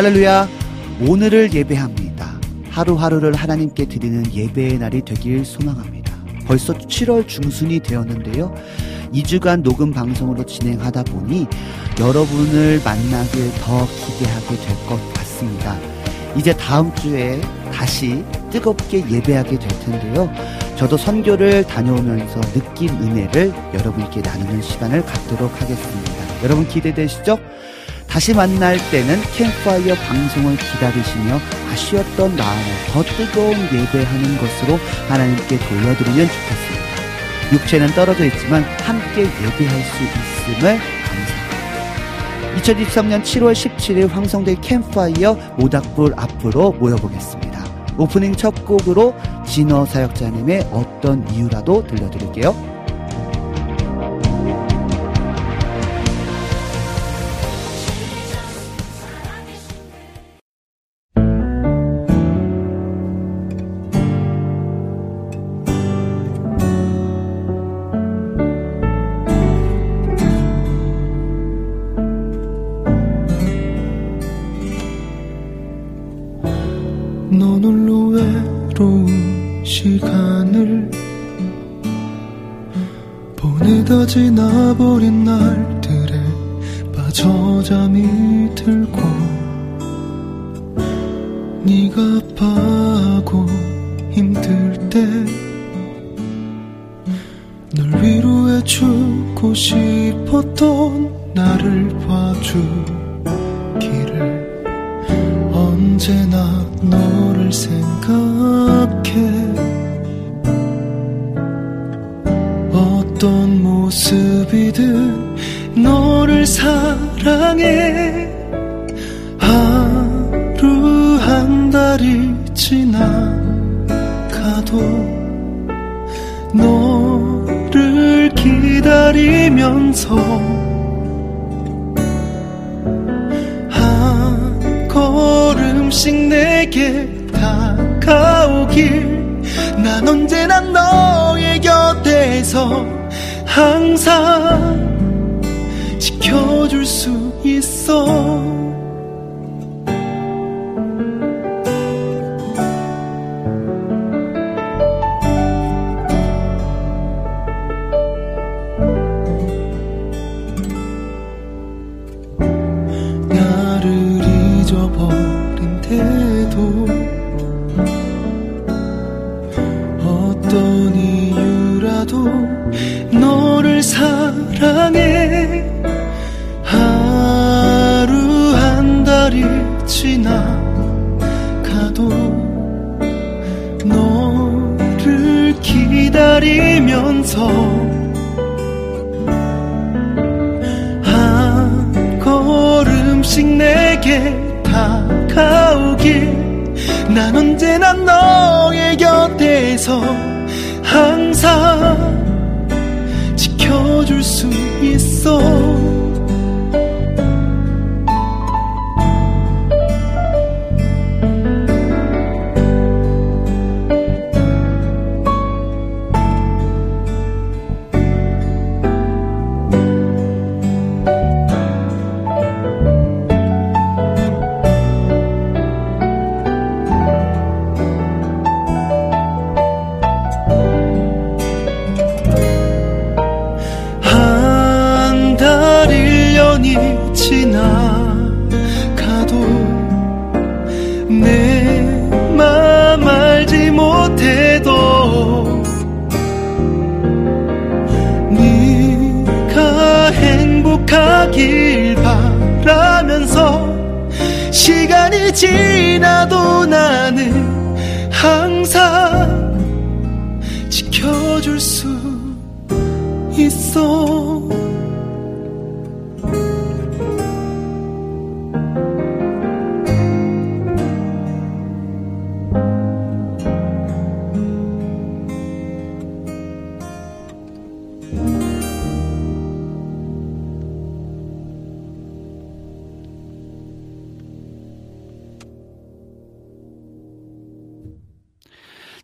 할렐루야. 오늘을 예배합니다. 하루하루를 하나님께 드리는 예배의 날이 되길 소망합니다. 벌써 7월 중순이 되었는데요. 2주간 녹음 방송으로 진행하다 보니 여러분을 만나길 더 기대하게 될 것 같습니다. 이제 다음 주에 다시 뜨겁게 예배하게 될 텐데요. 저도 선교를 다녀오면서 느낀 은혜를 여러분께 나누는 시간을 갖도록 하겠습니다. 여러분 기대되시죠? 다시 만날 때는 캠파이어 방송을 기다리시며 아쉬웠던 마음을 더 뜨거운 예배하는 것으로 하나님께 돌려드리면 좋겠습니다. 육체는 떨어져 있지만 함께 예배할 수 있음을 감사합니다. 2023년 7월 17일 황성대 캠파이어 모닥불 앞으로 모여보겠습니다. 오프닝 첫 곡으로 진어 사역자님의 어떤 이유라도 들려드릴게요.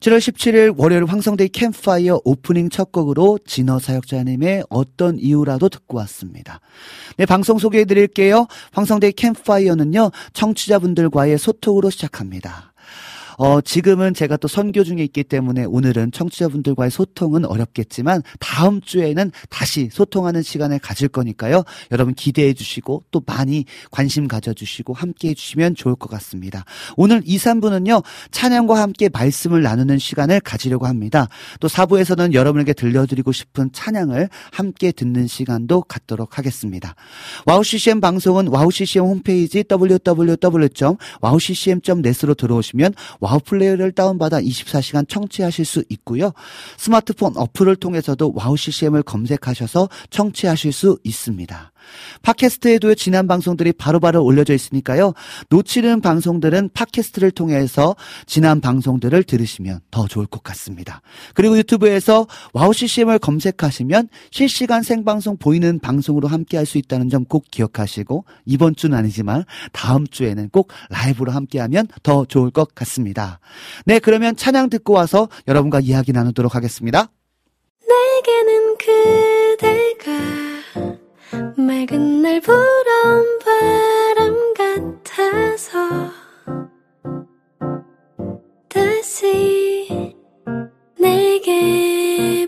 (7월 17일) 월요일 황성대이 캠파이어 오프닝 첫 곡으로 진어 사역자님의 어떤 이유라도 듣고 왔습니다. 네, 방송 소개해 드릴게요. 황성대이 캠파이어는요, 청취자분들과의 소통으로 시작합니다. 어, 지금은 제가 또 선교 중에 있기 때문에 오늘은 청취자분들과의 소통은 어렵겠지만 다음 주에는 다시 소통하는 시간을 가질 거니까요. 여러분 기대해 주시고 또 많이 관심 가져 주시고 함께 해 주시면 좋을 것 같습니다. 오늘 2, 3부는요. 찬양과 함께 말씀을 나누는 시간을 가지려고 합니다. 또 4부에서는 여러분에게 들려드리고 싶은 찬양을 함께 듣는 시간도 갖도록 하겠습니다. 와우 CCM 방송은 와우 CCM 홈페이지 www.wowccm.net으로 들어오시면 와우 플레이어를 다운받아 24시간 청취하실 수 있고요. 스마트폰 어플을 통해서도 와우 CCM을 검색하셔서 청취하실 수 있습니다. 팟캐스트에도 지난 방송들이 바로 바로 올려져 있으니까요. 놓치는 방송들은 팟캐스트를 통해서 지난 방송들을 들으시면 더 좋을 것 같습니다. 그리고 유튜브에서 와우 CCM을 검색하시면 실시간 생방송 보이는 방송으로 함께 할 수 있다는 점 꼭 기억하시고 이번 주는 아니지만 다음 주에는 꼭 라이브로 함께 하면 더 좋을 것 같습니다. 네, 그러면 찬양 듣고 와서 여러분과 이야기 나누도록 하겠습니다. 내게는 그대가 맑은 날 불어온 바람 같아서 다시 내게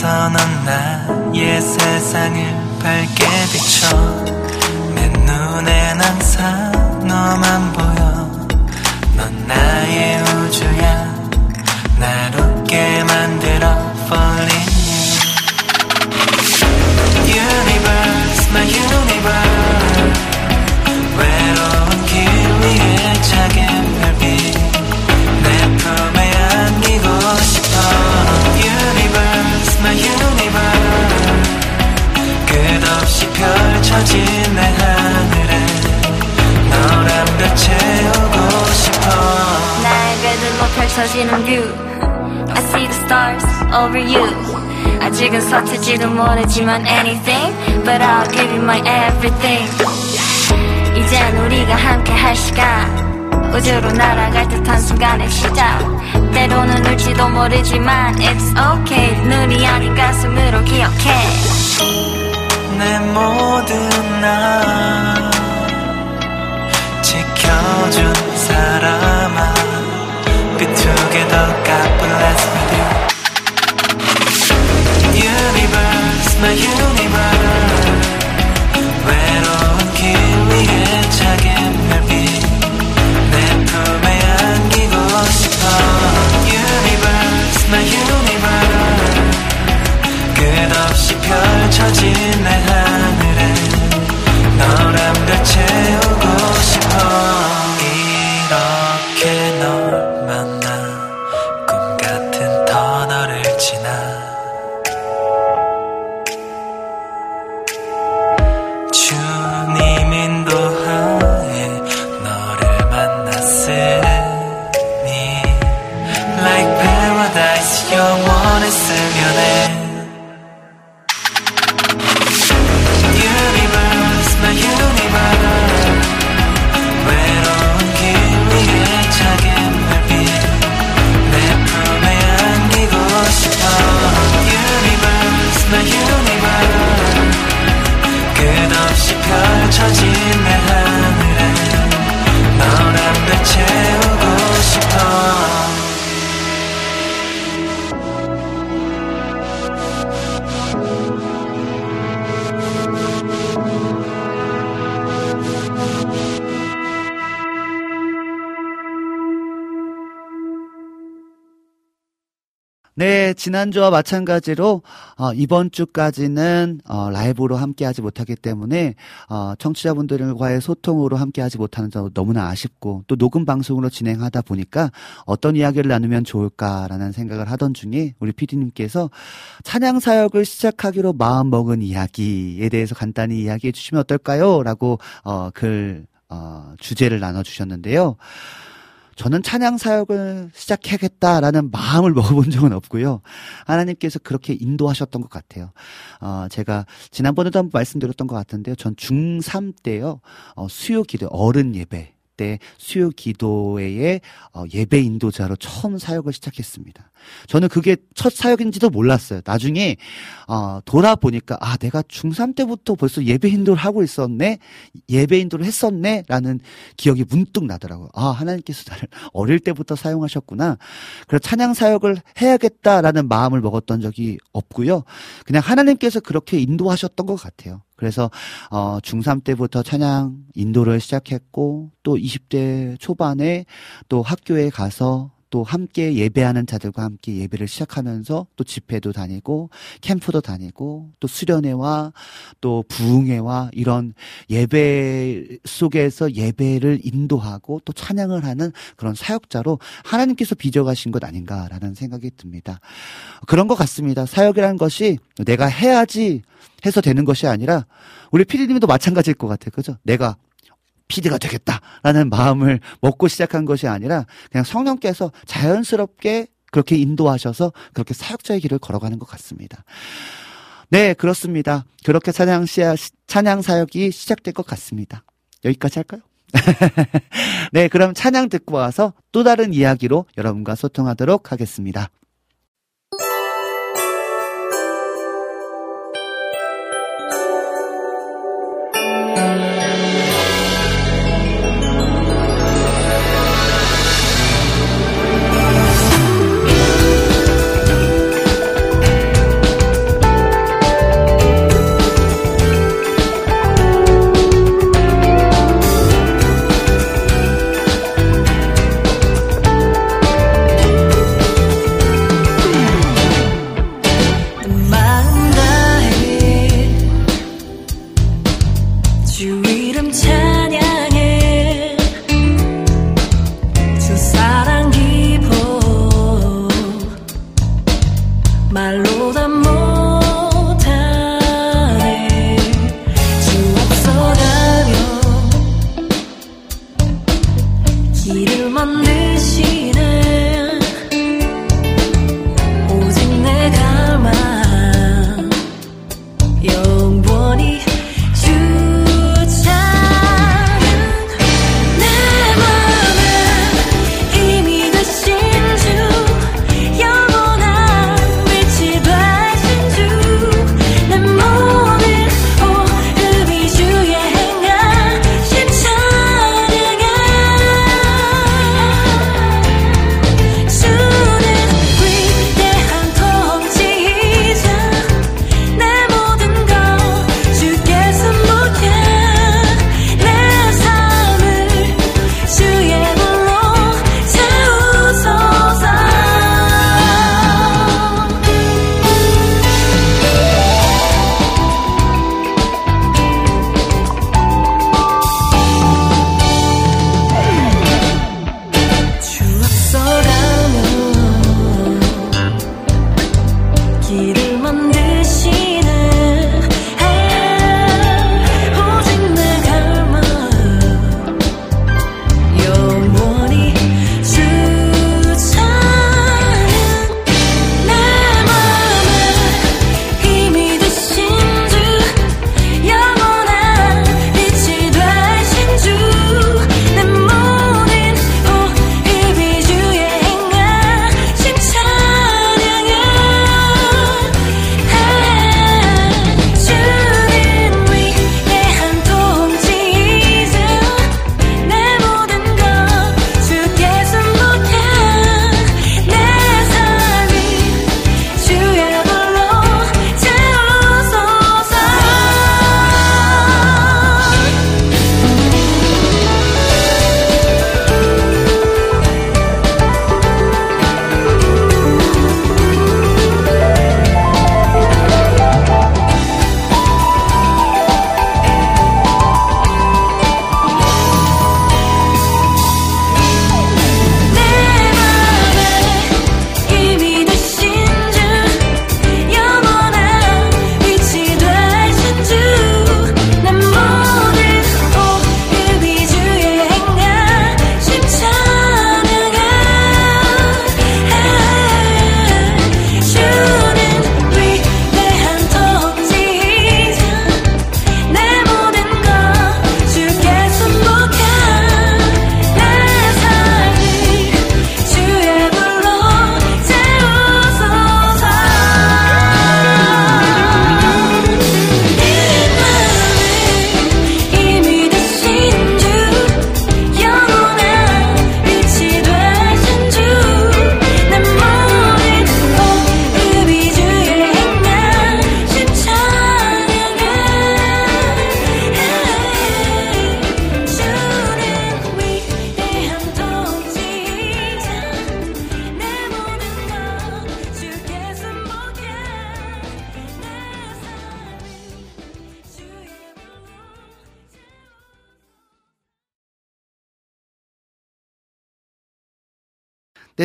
서넌 나의 세상을 밝게 비춰 서투지도 모르지만 anything But I'll give you my everything. 이젠 우리가 함께 할 시간. 우주로 날아갈 듯한 순간의 시작. 때로는 울지도 모르지만 It's okay. 눈이 아닌 가슴으로 기억해 내 모든 나 지켜준 사람아 Be together God bless with you Universe my universe 외로운 길 위에 작은 별빛 내 품에 안기고 싶어 Universe my universe 끝없이 펼쳐진 내 하늘에 너란 별 채우고 지난주와 마찬가지로 어, 이번 주까지는 어, 라이브로 함께하지 못하기 때문에 어, 청취자분들과의 소통으로 함께하지 못하는 점 너무나 아쉽고 또 녹음 방송으로 진행하다 보니까 어떤 이야기를 나누면 좋을까라는 생각을 하던 중에 우리 PD님께서 찬양 사역을 시작하기로 마음 먹은 이야기에 대해서 간단히 이야기해 주시면 어떨까요?라고 어, 글 어, 주제를 나눠 주셨는데요. 저는 찬양 사역을 시작해야겠다라는 마음을 먹어본 적은 없고요. 하나님께서 그렇게 인도하셨던 것 같아요. 어, 제가 지난번에도 한번 말씀드렸던 것 같은데요. 전 중3 때요, 어, 수요 기도, 어른 예배 때 수요 기도회의 어, 예배 인도자로 처음 사역을 시작했습니다. 저는 그게 첫 사역인지도 몰랐어요. 나중에 어, 돌아보니까 아 내가 중3 때부터 벌써 예배 인도를 하고 있었네, 예배 인도를 했었네라는 기억이 문득 나더라고요. 아 하나님께서 나를 어릴 때부터 사용하셨구나. 그래서 찬양 사역을 해야겠다라는 마음을 먹었던 적이 없고요. 그냥 하나님께서 그렇게 인도하셨던 것 같아요. 그래서 어 중3 때부터 찬양 인도를 시작했고 또 20대 초반에 또 학교에 가서 또 함께 예배하는 자들과 함께 예배를 시작하면서 또 집회도 다니고 캠프도 다니고 또 수련회와 또 부흥회와 이런 예배 속에서 예배를 인도하고 또 찬양을 하는 그런 사역자로 하나님께서 빚어가신 것 아닌가라는 생각이 듭니다. 그런 것 같습니다. 사역이라는 것이 내가 해야지 해서 되는 것이 아니라 우리 피디님도 마찬가지일 것 같아요. 그죠? 내가 PD가 되겠다라는 마음을 먹고 시작한 것이 아니라 그냥 성령께서 자연스럽게 그렇게 인도하셔서 그렇게 사역자의 길을 걸어가는 것 같습니다. 네, 그렇습니다. 그렇게 찬양 시 찬양 사역이 시작될 것 같습니다. 여기까지 할까요? 네, 그럼 찬양 듣고 와서 또 다른 이야기로 여러분과 소통하도록 하겠습니다.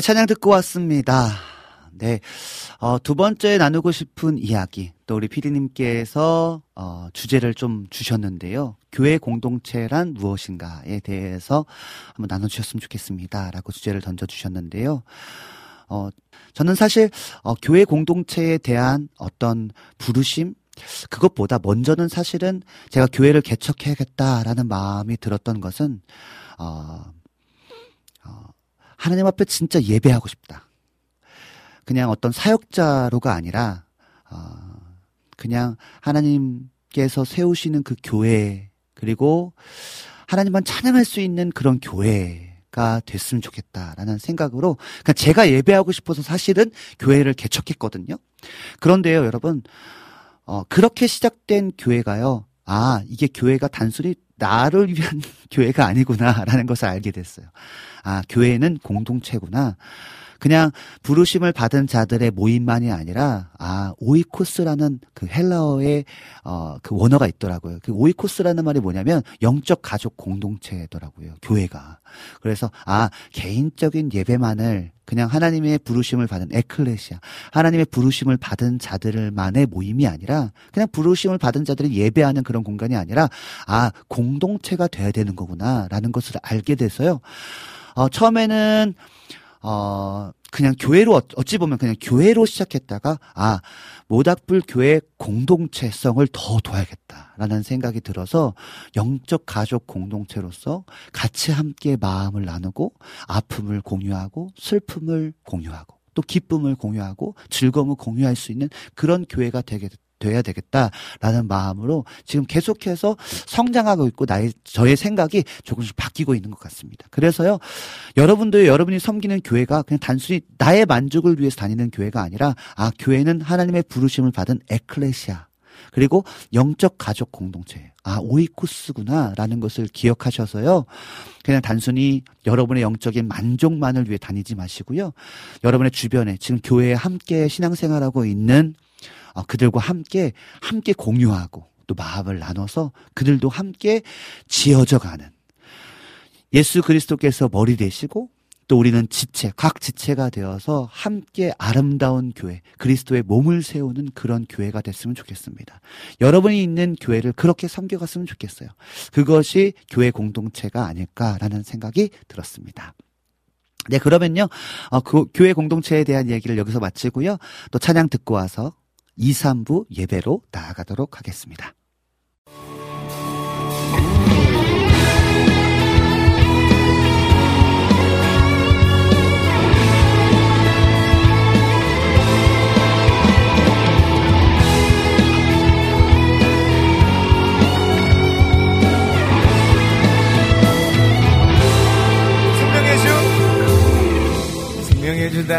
찬양 듣고 왔습니다. 네. 어, 두 번째 나누고 싶은 이야기. 또 우리 피디님께서, 어, 주제를 좀 주셨는데요. 교회 공동체란 무엇인가에 대해서 한번 나눠주셨으면 좋겠습니다. 라고 주제를 던져주셨는데요. 어, 저는 사실, 어, 교회 공동체에 대한 어떤 부르심, 그것보다 먼저는 사실은 제가 교회를 개척해야겠다라는 마음이 들었던 것은, 어, 어, 하나님 앞에 진짜 예배하고 싶다. 그냥 어떤 사역자로가 아니라 어, 그냥 하나님께서 세우시는 그 교회 그리고 하나님만 찬양할 수 있는 그런 교회가 됐으면 좋겠다라는 생각으로 그냥 제가 예배하고 싶어서 사실은 교회를 개척했거든요. 그런데요, 여러분 어, 그렇게 시작된 교회가요. 아, 이게 교회가 단순히 나를 위한 교회가 아니구나라는 것을 알게 됐어요. 아, 교회는 공동체구나. 그냥 부르심을 받은 자들의 모임만이 아니라 아 오이코스라는 그 헬라어의 어 그 원어가 있더라고요. 그 오이코스라는 말이 뭐냐면 영적 가족 공동체더라고요. 교회가. 그래서 아 개인적인 예배만을 그냥 하나님의 부르심을 받은 에클레시아, 하나님의 부르심을 받은 자들만의 모임이 아니라 그냥 부르심을 받은 자들이 예배하는 그런 공간이 아니라 아 공동체가 돼야 되는 거구나라는 것을 알게 돼서요. 어, 처음에는 어, 그냥 교회로, 어, 어찌 보면 그냥 교회로 시작했다가, 아, 모닥불 교회 공동체성을 더 둬야겠다라는 생각이 들어서 영적 가족 공동체로서 같이 함께 마음을 나누고 아픔을 공유하고 슬픔을 공유하고 또 기쁨을 공유하고 즐거움을 공유할 수 있는 그런 교회가 되게 돼야 되겠다라는 마음으로 지금 계속해서 성장하고 있고 나의 저의 생각이 조금씩 바뀌고 있는 것 같습니다. 그래서요 여러분도 여러분이 섬기는 교회가 그냥 단순히 나의 만족을 위해서 다니는 교회가 아니라 아 교회는 하나님의 부르심을 받은 에클레시아 그리고 영적 가족 공동체. 아, 오이코스구나라는 것을 기억하셔서요. 그냥 단순히 여러분의 영적인 만족만을 위해 다니지 마시고요. 여러분의 주변에 지금 교회에 함께 신앙생활하고 있는 어, 그들과 함께 함께 공유하고 또 마음을 나눠서 그들도 함께 지어져 가는 예수 그리스도께서 머리 되시고 또 우리는 지체, 각 지체가 되어서 함께 아름다운 교회, 그리스도의 몸을 세우는 그런 교회가 됐으면 좋겠습니다. 여러분이 있는 교회를 그렇게 섬겨갔으면 좋겠어요. 그것이 교회 공동체가 아닐까라는 생각이 들었습니다. 네, 그러면요, 어, 그 교회 공동체에 대한 얘기를 여기서 마치고요. 또 찬양 듣고 와서 2, 3부 예배로 나아가도록 하겠습니다.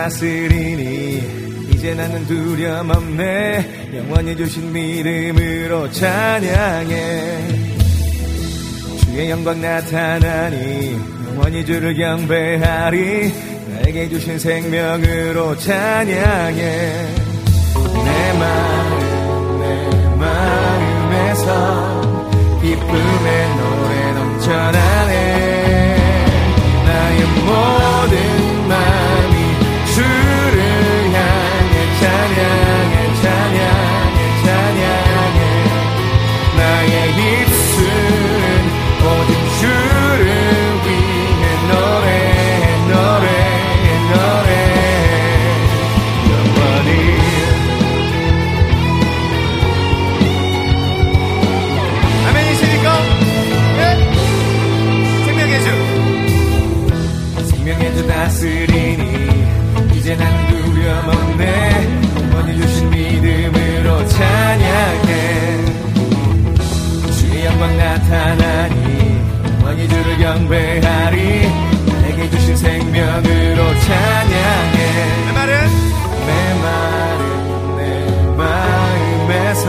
다스리니 이제 나는 두려움 없네. 영원히 주신 믿음으로 찬양해. 주의 영광 나타나니 영원히 주를 경배하리. 나에게 주신 생명으로 찬양해. 내 마음 내 마음에서 기쁨의 노래 넘쳐나네. 나의 모든 나타나니 영원히 주를 경배하리 나에게 주신 생명으로 찬양해. 내 말은? 내 말은 내 마음에서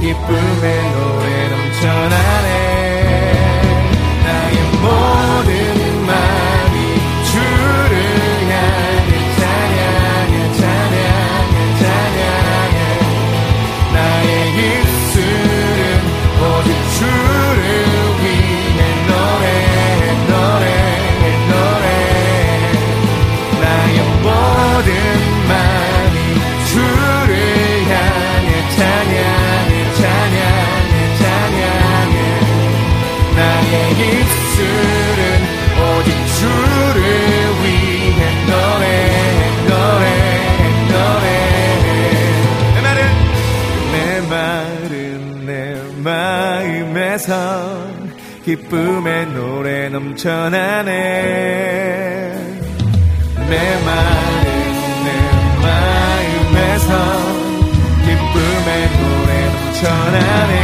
기쁨의 노래 넘쳐나네 기쁨의 노래 넘쳐나네. 내 마음 내 마음에서 기쁨의 노래 넘쳐나네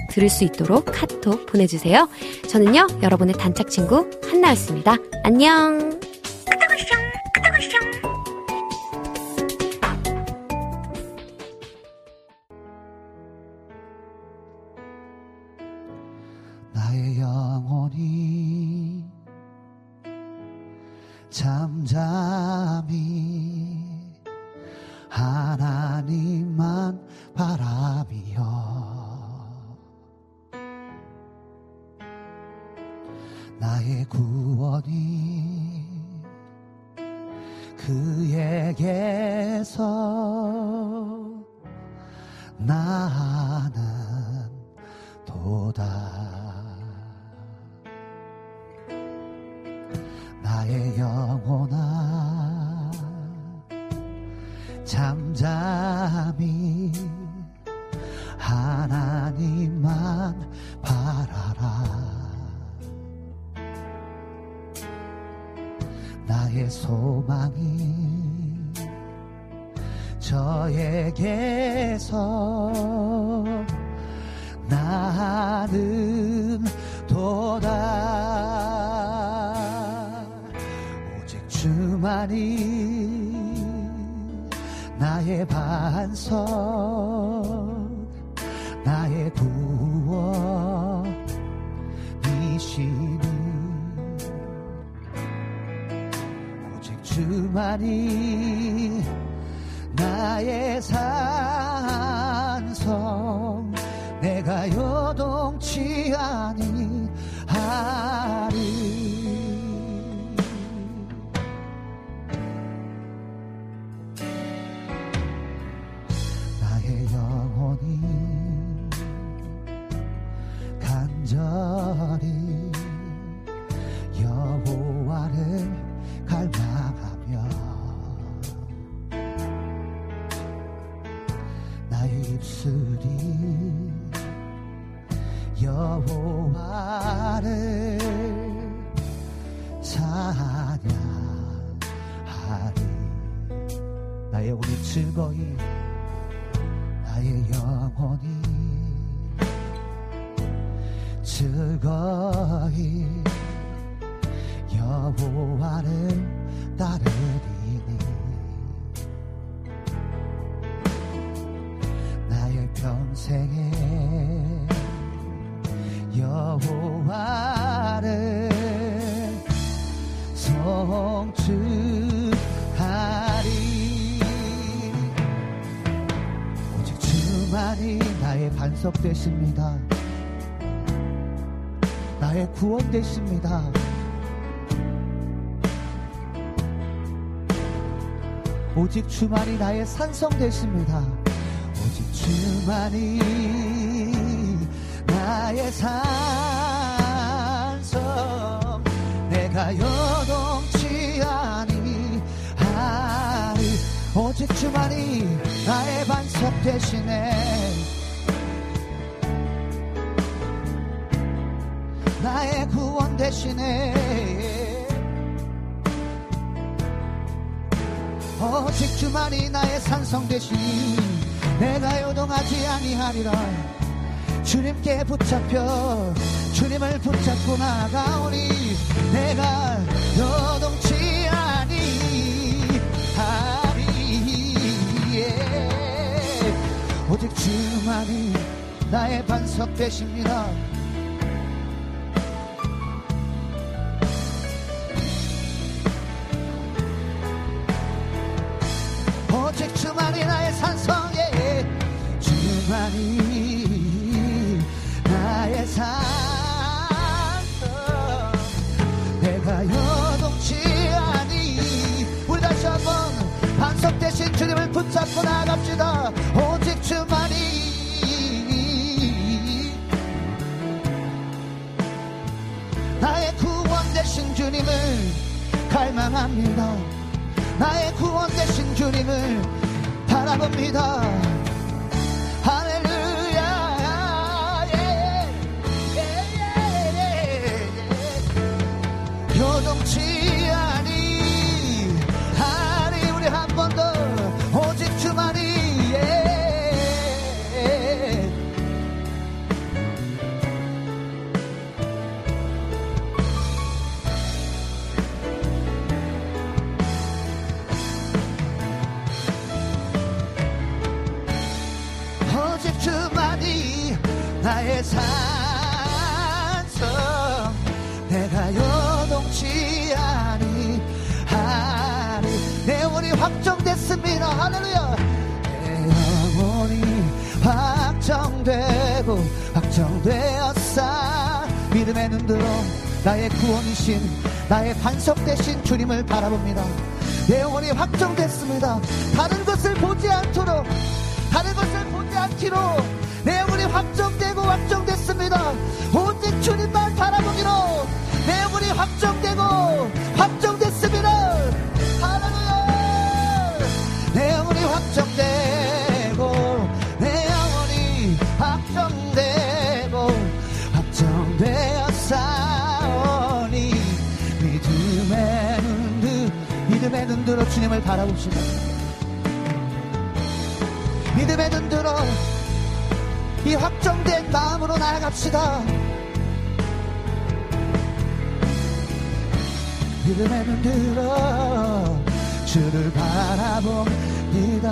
들을 수 있도록 카톡 보내주세요. 저는요 여러분의 단짝 친구 한나였습니다. 안녕. 나의 영혼이 잠잠히 하나님만 바라비 나의 구원이 그에게서 나는 도다. 나의 영혼아 잠잠히 하나님만 바라라 나의 소망이 저에게서 나는 도다. 오직 주만이 나의 반석 나의 구원 주만이 나의 산 되십니다. 나의 구원 되십니다. 오직 주만이 나의 산성 되십니다. 오직 주만이 나의 산성. 내가 여동치 아니 하리. 오직 주만이 나의 반석 되시네 나의 구원 되시네 오직 주만이 나의 산성 되시니 내가 요동하지 아니하리라 주님께 붙잡혀 주님을 붙잡고 나가오니 내가 요동치 아니하리 예. 오직 주만이 나의 반석 되십니다 확정됐습니다. 할렐루야. 내 영혼이 확정되고 확정되었사. 믿음의 눈으로 나의 구원이신 나의 반석 되신 주님을 바라봅니다. 내 영혼이 확정됐습니다. 다른 것을 보지 않도록 다른 것을 보지 않기로 내 영혼이 확정되고 확정됐습니다. 오직 주님만 바라보기로 내 영혼이 확정되고 확정됐습니다. 주님을 바라봅시다. 믿음의 눈 들어 이 확정된 마음으로 나아갑시다. 믿음의 눈 들어 주를 바라봅니다.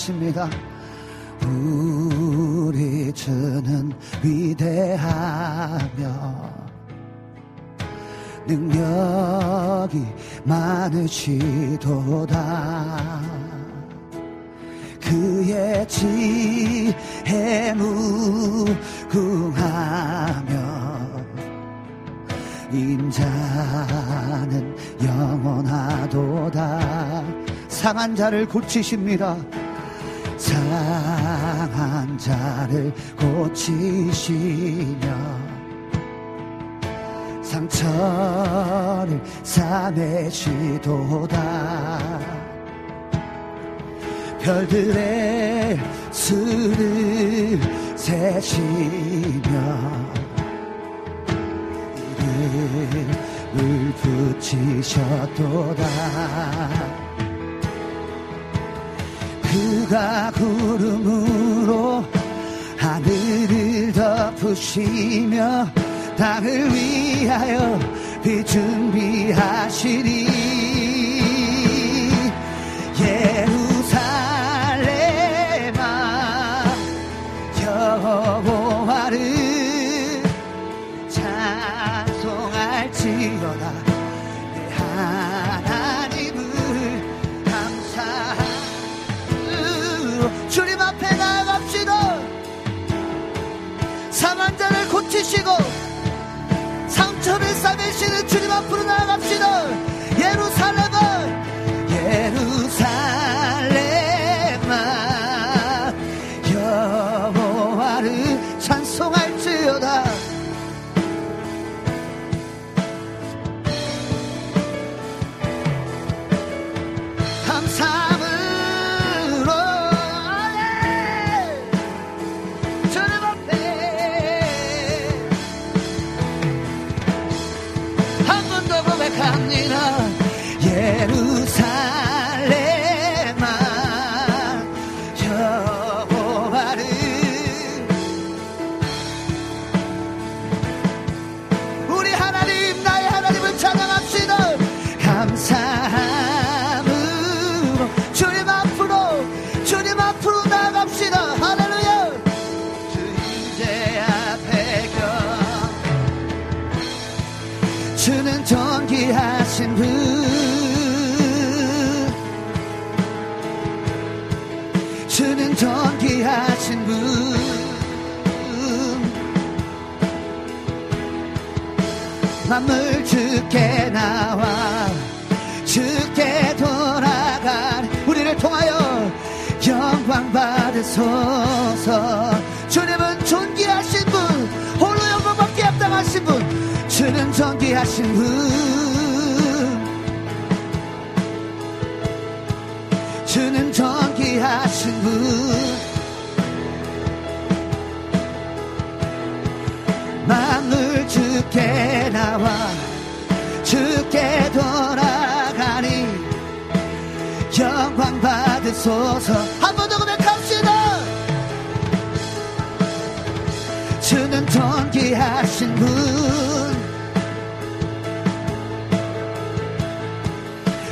하십니다. 우리 주는 위대하며 능력이 많으시도다. 그의 지혜 무궁하며 인자는 영원하도다. 상한 자를 고치십니다. 상한 자를 고치시며 상처를 싸매시도다. 별들의 수를 세시며 이름을 붙이셨도다. 그가 구름으로 하늘을 덮으시며 땅을 위하여 비 준비하시니 고치시고 상처를 싸매시는 주님 앞으로 나아갑시다 마음을 주께 나와 주께 돌아갈 우리를 통하여 영광 받으소서. 주님은 존귀하신 분 홀로 영광받게 합당하신 분 주는 존귀하신 분. 주는 존귀하신 분. 마음을 주 께 나와 주께 돌아가니 영광 받으소서. 한 번 더 고백합시다. 주는 존귀하신 분.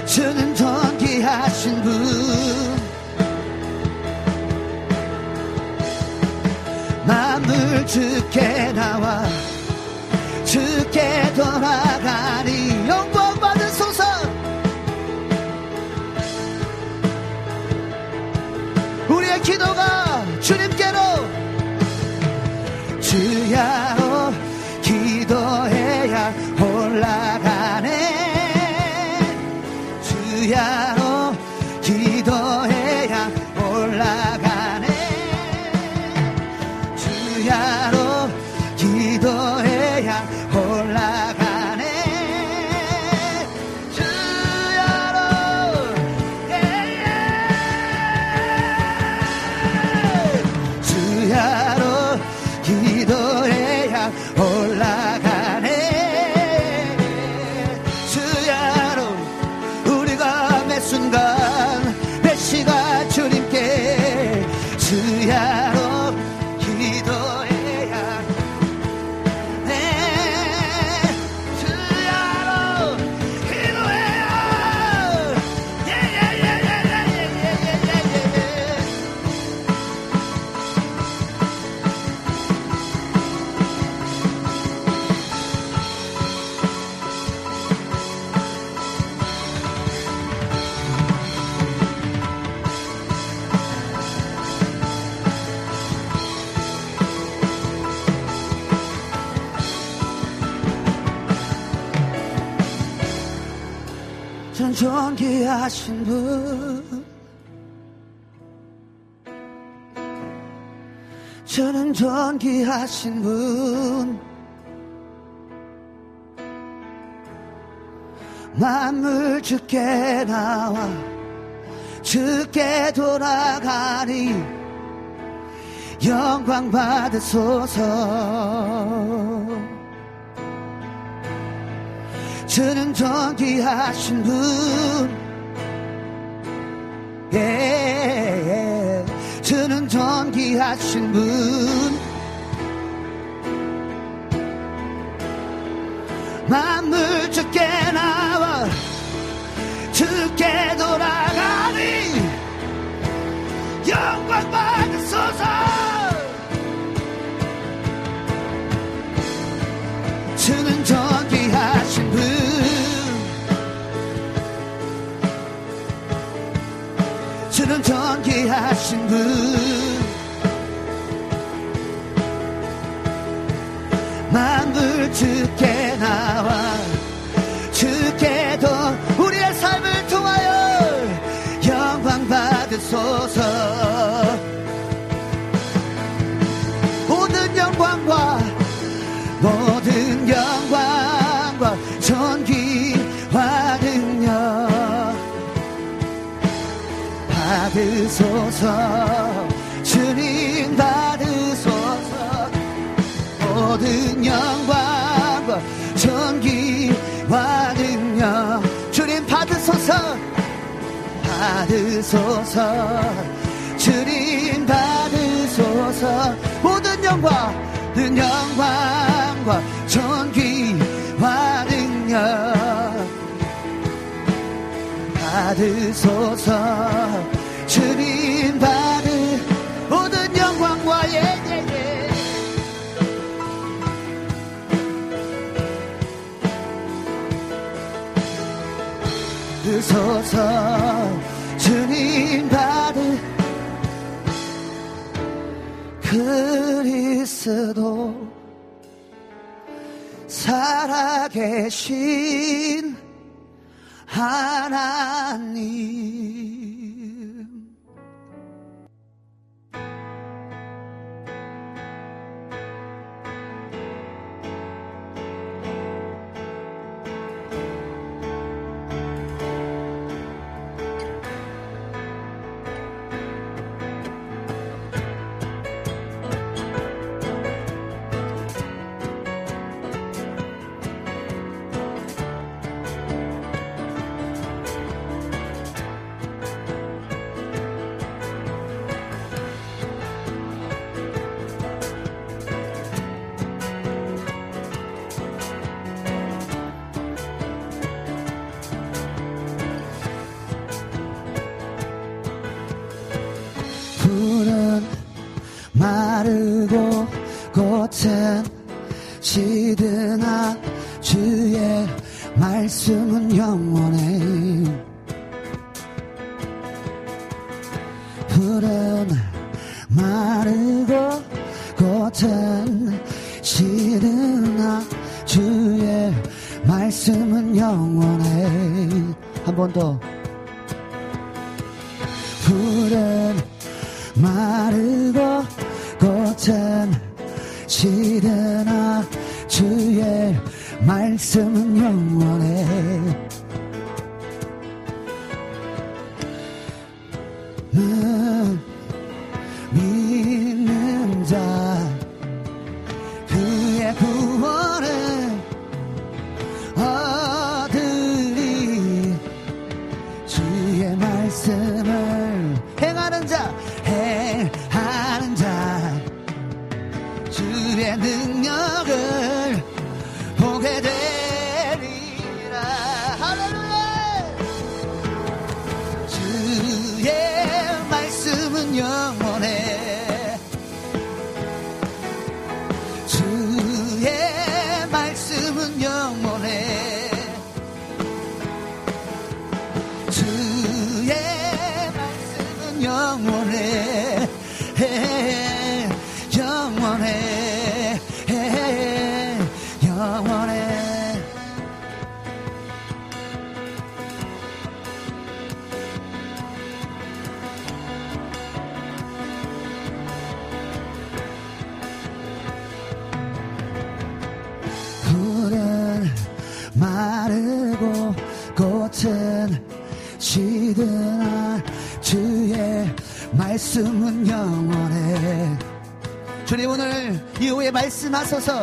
주는 존귀하신 분. 만물 주께 나와 주께 돌아가니 영광 받으소서 우리의 기도가 하신 분 저는 존귀하신 분. 만물 주께 나와 주께 돌아가니 영광 받으소서. 주는 존귀하신 분 예, 주는 존귀하신 분. 만물 주께 나와 주께 돌아가니 영광 받으소서 존귀하신 분. 만물 주께 나와 주께도 우리의 삶을 통하여 영광 받으소서 받으소서. 주님 받으소서. 모든 영광과 존귀와 능력 주님 받으소서. 받으소서. 주님 받으소서. 모든 영광 모든 영광과 존귀와 능력 받으소서 주님 받으 모든 영광과 예예예. 받으소서 주님 받으 그리스도 살아계신 하나님 말씀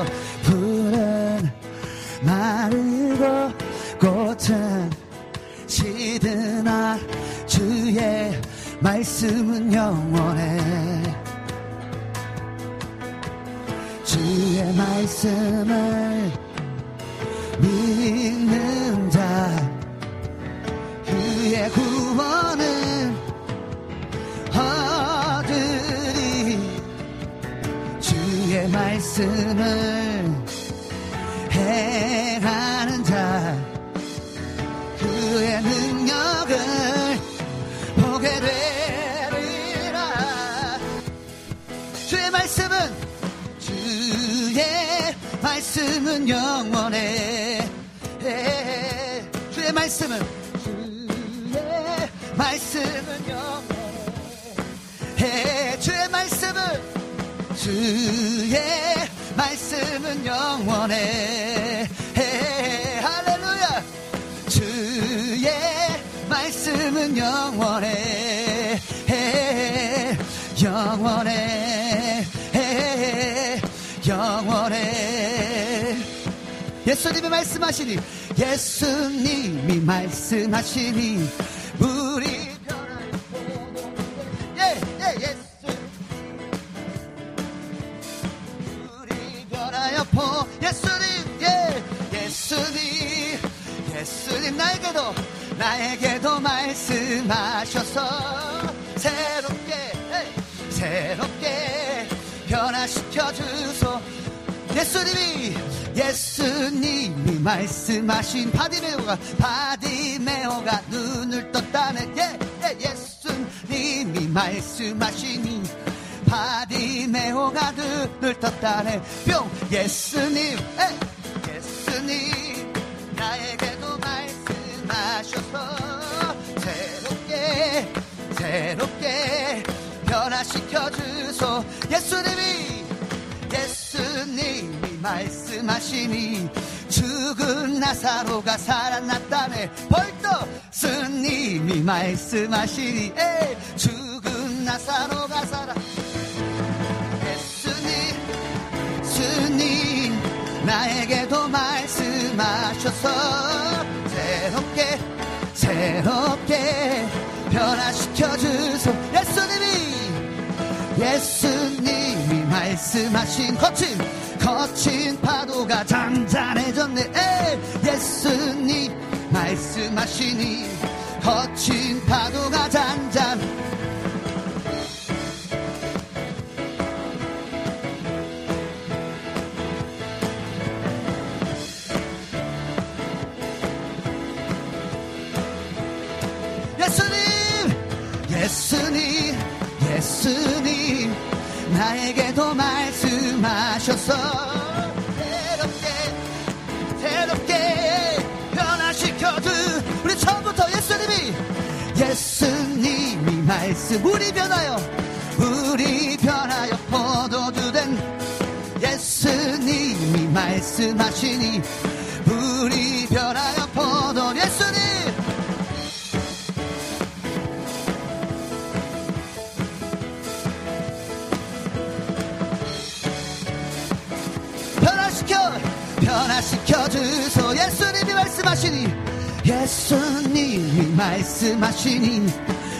말씀은 영원해. 주의 말씀은 주의 말씀은 영원해. 주의 말씀은 주의 말씀은 영원해. 할렐루야. 주의 말씀은 영원해. 영원해. 영원해 예수님이 말씀하시니 예수님이 말씀하시니 우리 예, 예, 예수님 예 예수님. 예수님 나에게도 나에게도 말씀하셔서 새롭게 예, 새롭게 변화시켜 주소 예수님이 예수님이 말씀하신 바디메오가 바디메오가 눈을 떴다네. 예, 예, 예수님이 말씀하시니 바디메오가 눈을 떴다네. 뿅 예수님 에, 예수님 나에게도 말씀하셔서 새롭게 새롭게 변화시켜 주소. 예수님이 예수님이 말씀하시니 죽은 나사로가 살아났다네. 벌떡 스님이 말씀하시니 에 죽은 나사로가 살아. 예수님 주님 나에게도 말씀하셔서 새롭게 새롭게 변화시켜 주소. 예수님이 예수님이 말씀하신 거친 거친 파도가 잔잔해졌네. 예수님 말씀하시니 거친 파도가 잔잔 예수님 예수님. 예수님 나에게도 말씀하셔서 새롭게 새롭게 변화시켜주 우리 처음부터 예수님이 예수님이 말씀 우리 변하여 우리 변하여 포도주된 예수님이 말씀하시니 우리 변하여 포도 예수님 변화시켜 주소. 예수님이 말씀하시니 예수님이 말씀하시니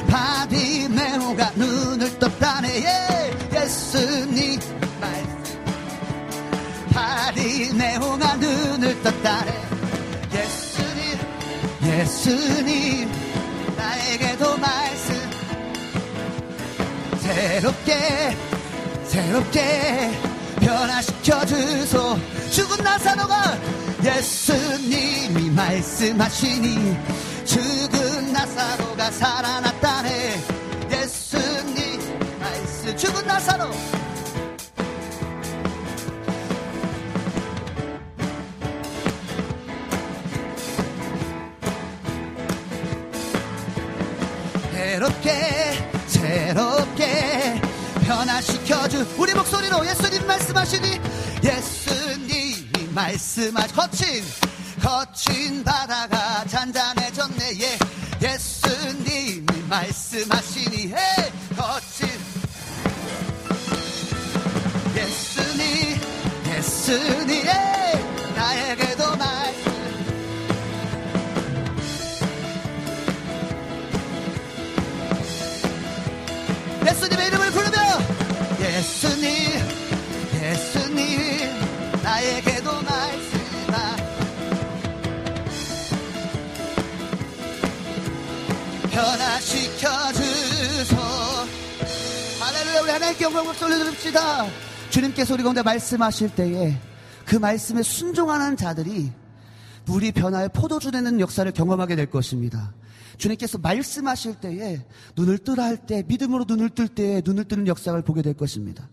바디메오가 눈을 떴다네. 예 예수님. 말씀 바디메오가 눈을 떴다네. 예수님 예수님. 나에게도 말씀. 새롭게 새롭게 변화시켜 주소. 죽은 나사로가 예수님이 말씀하시니 죽은 나사로가 살아났다네. 예수님 말씀 죽은 나사로. 새롭게 새롭게 변화시켜주 우리 목소리로 예수님 말씀하시니 예수님이 말씀하 거친 거친 바다가 잔잔해졌네. 예 예수님이 말씀하시니 해 거친. 예수님 예수님 예 나에게도 말씀 예수님의 이름을 하나님께 영광 박수 올려드립시다. 주님께서 우리 가운데 말씀하실 때에 그 말씀에 순종하는 자들이 물이 변화의 포도주 되는 역사를 경험하게 될 것입니다. 주님께서 말씀하실 때에 눈을 뜨라 할 때, 믿음으로 눈을 뜰 때에 눈을 뜨는 역사를 보게 될 것입니다.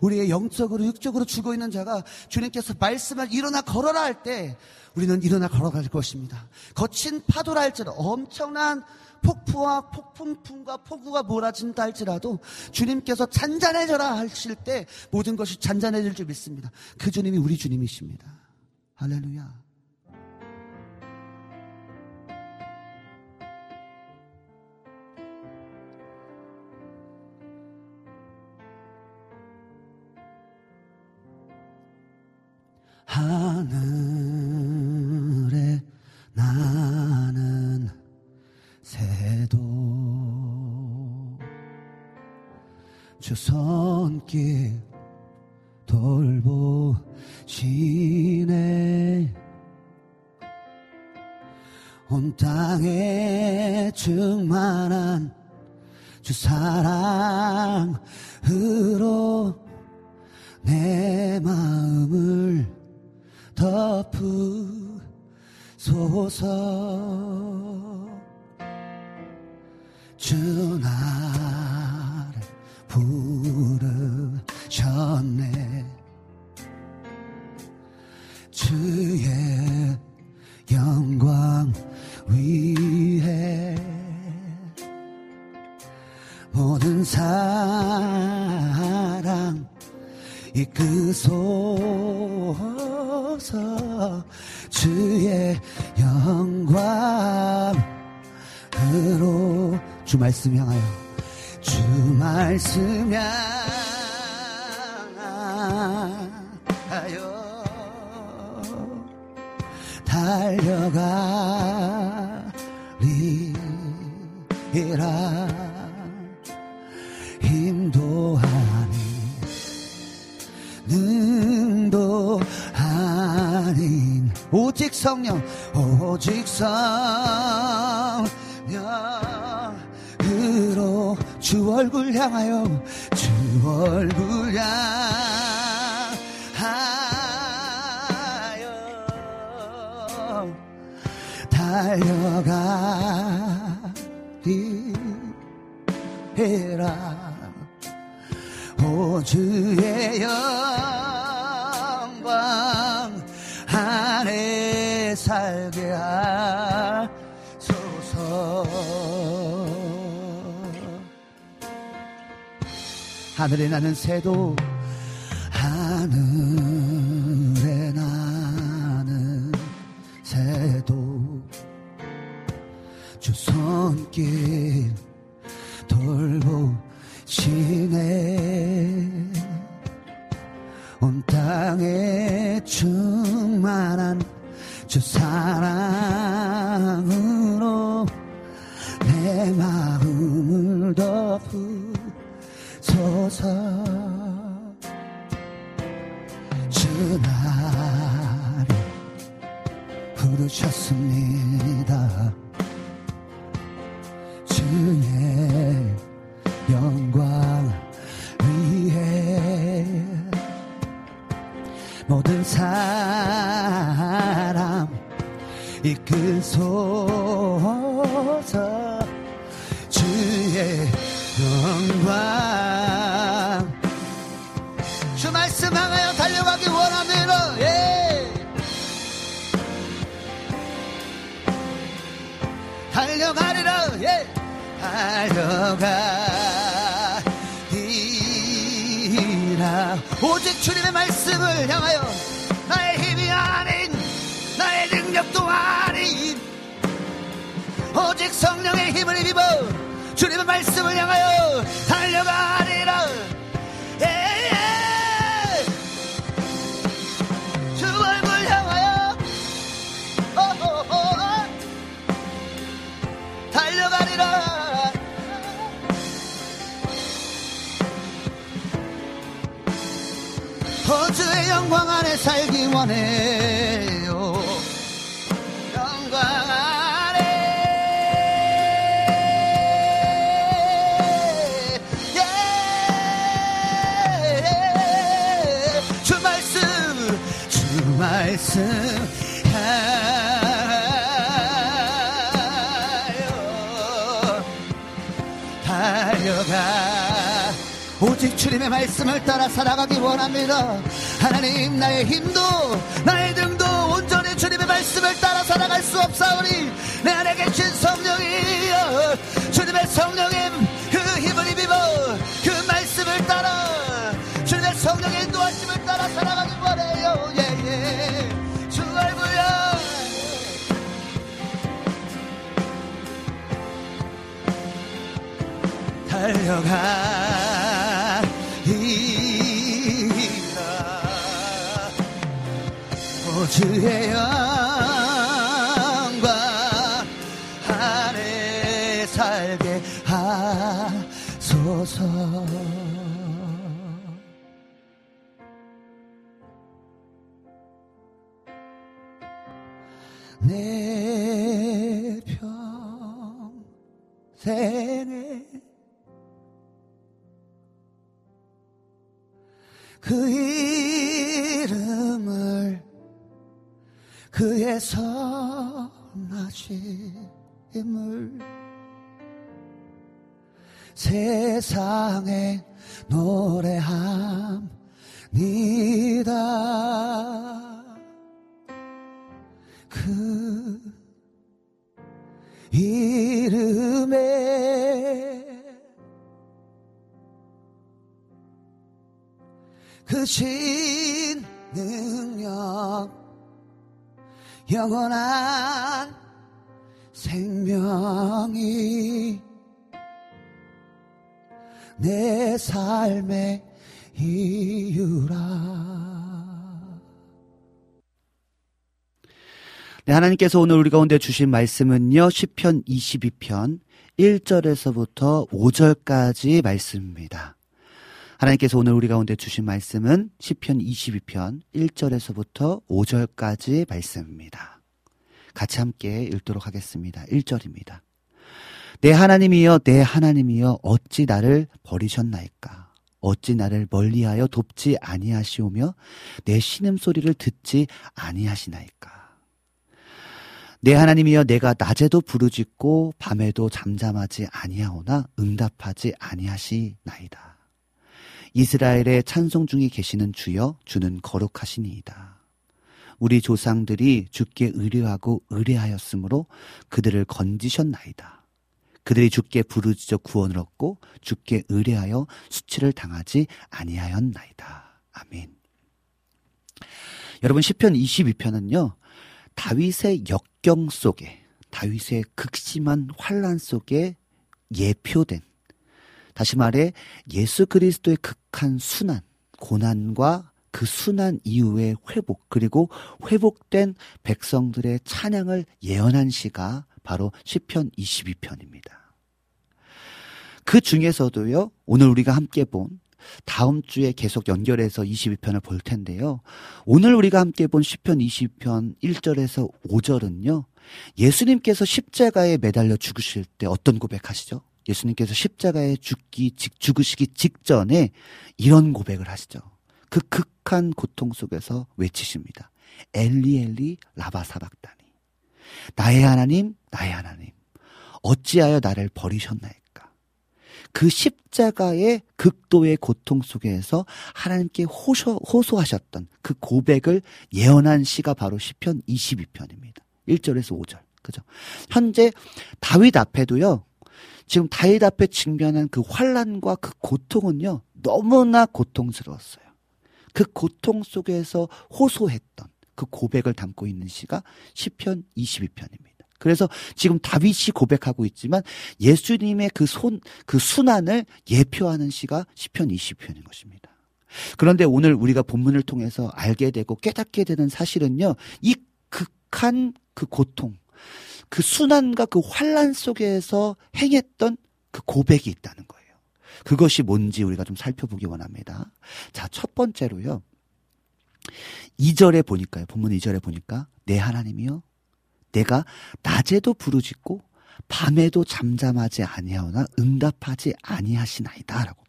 우리의 영적으로, 육적으로 죽어 있는 자가 주님께서 말씀을 일어나 걸어라 할 때, 우리는 일어나 걸어갈 것입니다. 거친 파도라 할지라도 엄청난 폭풍과 폭풍풍과 폭우가 몰아진다 할지라도 주님께서 잔잔해져라 하실 때 모든 것이 잔잔해질 줄 믿습니다. 그 주님이 우리 주님이십니다. 할렐루야. 하늘에 나는 새도 주 손길 돌보시네. 온 땅에 충만한 주 사랑으로 내 마음을 덮으소서. 주 나를 부르셨네. 주의 영광 위해 모든 사랑 이끄소서 주의 영광으로 주 말씀 향하여 주 말씀 향하여 달려가리라 능도 아닌 오직 성령 오직 성령으로 주 얼굴 향하여 주 얼굴 향하여 달려가 해라 오주의 영광 안에 살게 하소서. 하늘에 나는 새도 하늘 그신 능력 영원한 생명이 내 삶의 이유라 네, 하나님께서 오늘 우리 가운데 주신 말씀은요, 10편 22편 1절에서부터 5절까지 말씀입니다. 하나님께서 오늘 우리 가운데 주신 말씀은 10편 22편 1절에서부터 5절까지 말씀입니다. 같이 함께 읽도록 하겠습니다. 1절입니다. 내 하나님이여, 내 하나님이여, 어찌 나를 버리셨나이까? 어찌 나를 멀리하여 돕지 아니하시오며 내 신음 소리를 듣지 아니하시나이까? 내 하나님이여 내가 낮에도 부르짖고 밤에도 잠잠하지 아니하오나 응답하지 아니하시나이다. 이스라엘의 찬송 중에 계시는 주여 주는 거룩하시니이다. 우리 조상들이 주께 의뢰하고 의뢰하였으므로 그들을 건지셨나이다. 그들이 주께 부르짖어 구원을 얻고 주께 의뢰하여 수치를 당하지 아니하였나이다. 아멘. 여러분 시편 22편은요. 다윗의 역경 속에 다윗의 극심한 환란 속에 예표된 다시 말해 예수 그리스도의 극한 순환, 고난과 그 순환 이후의 회복, 그리고 회복된 백성들의 찬양을 예언한 시가 바로 시편 22편입니다. 그 중에서도요, 오늘 우리가 함께 본 다음 주에 계속 연결해서 22편을 볼 텐데요. 오늘 우리가 함께 본 시편 20편 1절에서 5절은요. 예수님께서 십자가에 매달려 죽으실 때 어떤 고백하시죠? 예수님께서 십자가에 죽기, 죽으시기 직전에 이런 고백을 하시죠. 그 극한 고통 속에서 외치십니다. 엘리 엘리 라바 사박다니. 나의 하나님, 나의 하나님. 어찌하여 나를 버리셨나이까. 그 십자가의 극도의 고통 속에서 하나님께 호소, 호소하셨던 그 고백을 예언한 시가 바로 시편 22편입니다. 1절에서 5절. 그죠? 현재 다윗 앞에도요. 지금 다윗 앞에 직면한 그 환란과 그 고통은요. 너무나 고통스러웠어요. 그 고통 속에서 호소했던 그 고백을 담고 있는 시가 시편 22편입니다. 그래서 지금 다윗이 고백하고 있지만 예수님의 그 손, 그 순환을 예표하는 시가 시편 20편인 것입니다. 그런데 오늘 우리가 본문을 통해서 알게 되고 깨닫게 되는 사실은요, 이 극한 그 고통, 그 순환과 그 환란 속에서 행했던 그 고백이 있다는 거예요. 그것이 뭔지 우리가 좀 살펴보기 원합니다. 자, 첫 번째로요. 2절에 보니까요. 본문 2절에 보니까 내 하나님이요. 내가 낮에도 부르짖고 밤에도 잠잠하지 아니하오나 응답하지 아니하시나이다라고.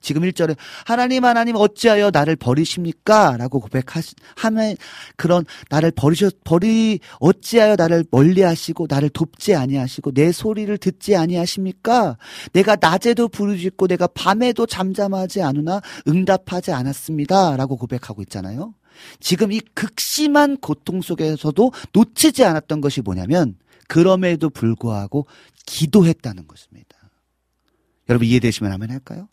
지금 1절에 하나님 하나님 어찌하여 나를 버리십니까? 라고 고백하면 그런 나를 버리셨 버리 어찌하여 나를 멀리하시고 나를 돕지 아니하시고 내 소리를 듣지 아니하십니까? 내가 낮에도 부르짖고 내가 밤에도 잠잠하지 않으나 응답하지 않았습니다라고 고백하고 있잖아요. 지금 이 극심한 고통 속에서도 놓치지 않았던 것이 뭐냐면 그럼에도 불구하고 기도했다는 것입니다. 여러분 이해되시면 하면 할까요?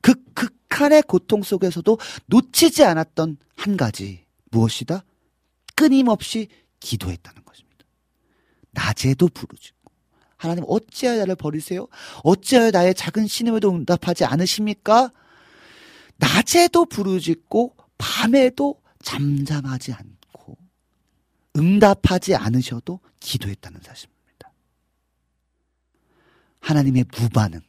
그 극한의 고통 속에서도 놓치지 않았던 한 가지 무엇이다? 끊임없이 기도했다는 것입니다. 낮에도 부르짖고 하나님 어찌하여 나를 버리세요? 어찌하여 나의 작은 신음에도 응답하지 않으십니까? 낮에도 부르짖고 밤에도 잠잠하지 않고 응답하지 않으셔도 기도했다는 사실입니다. 하나님의 무반응,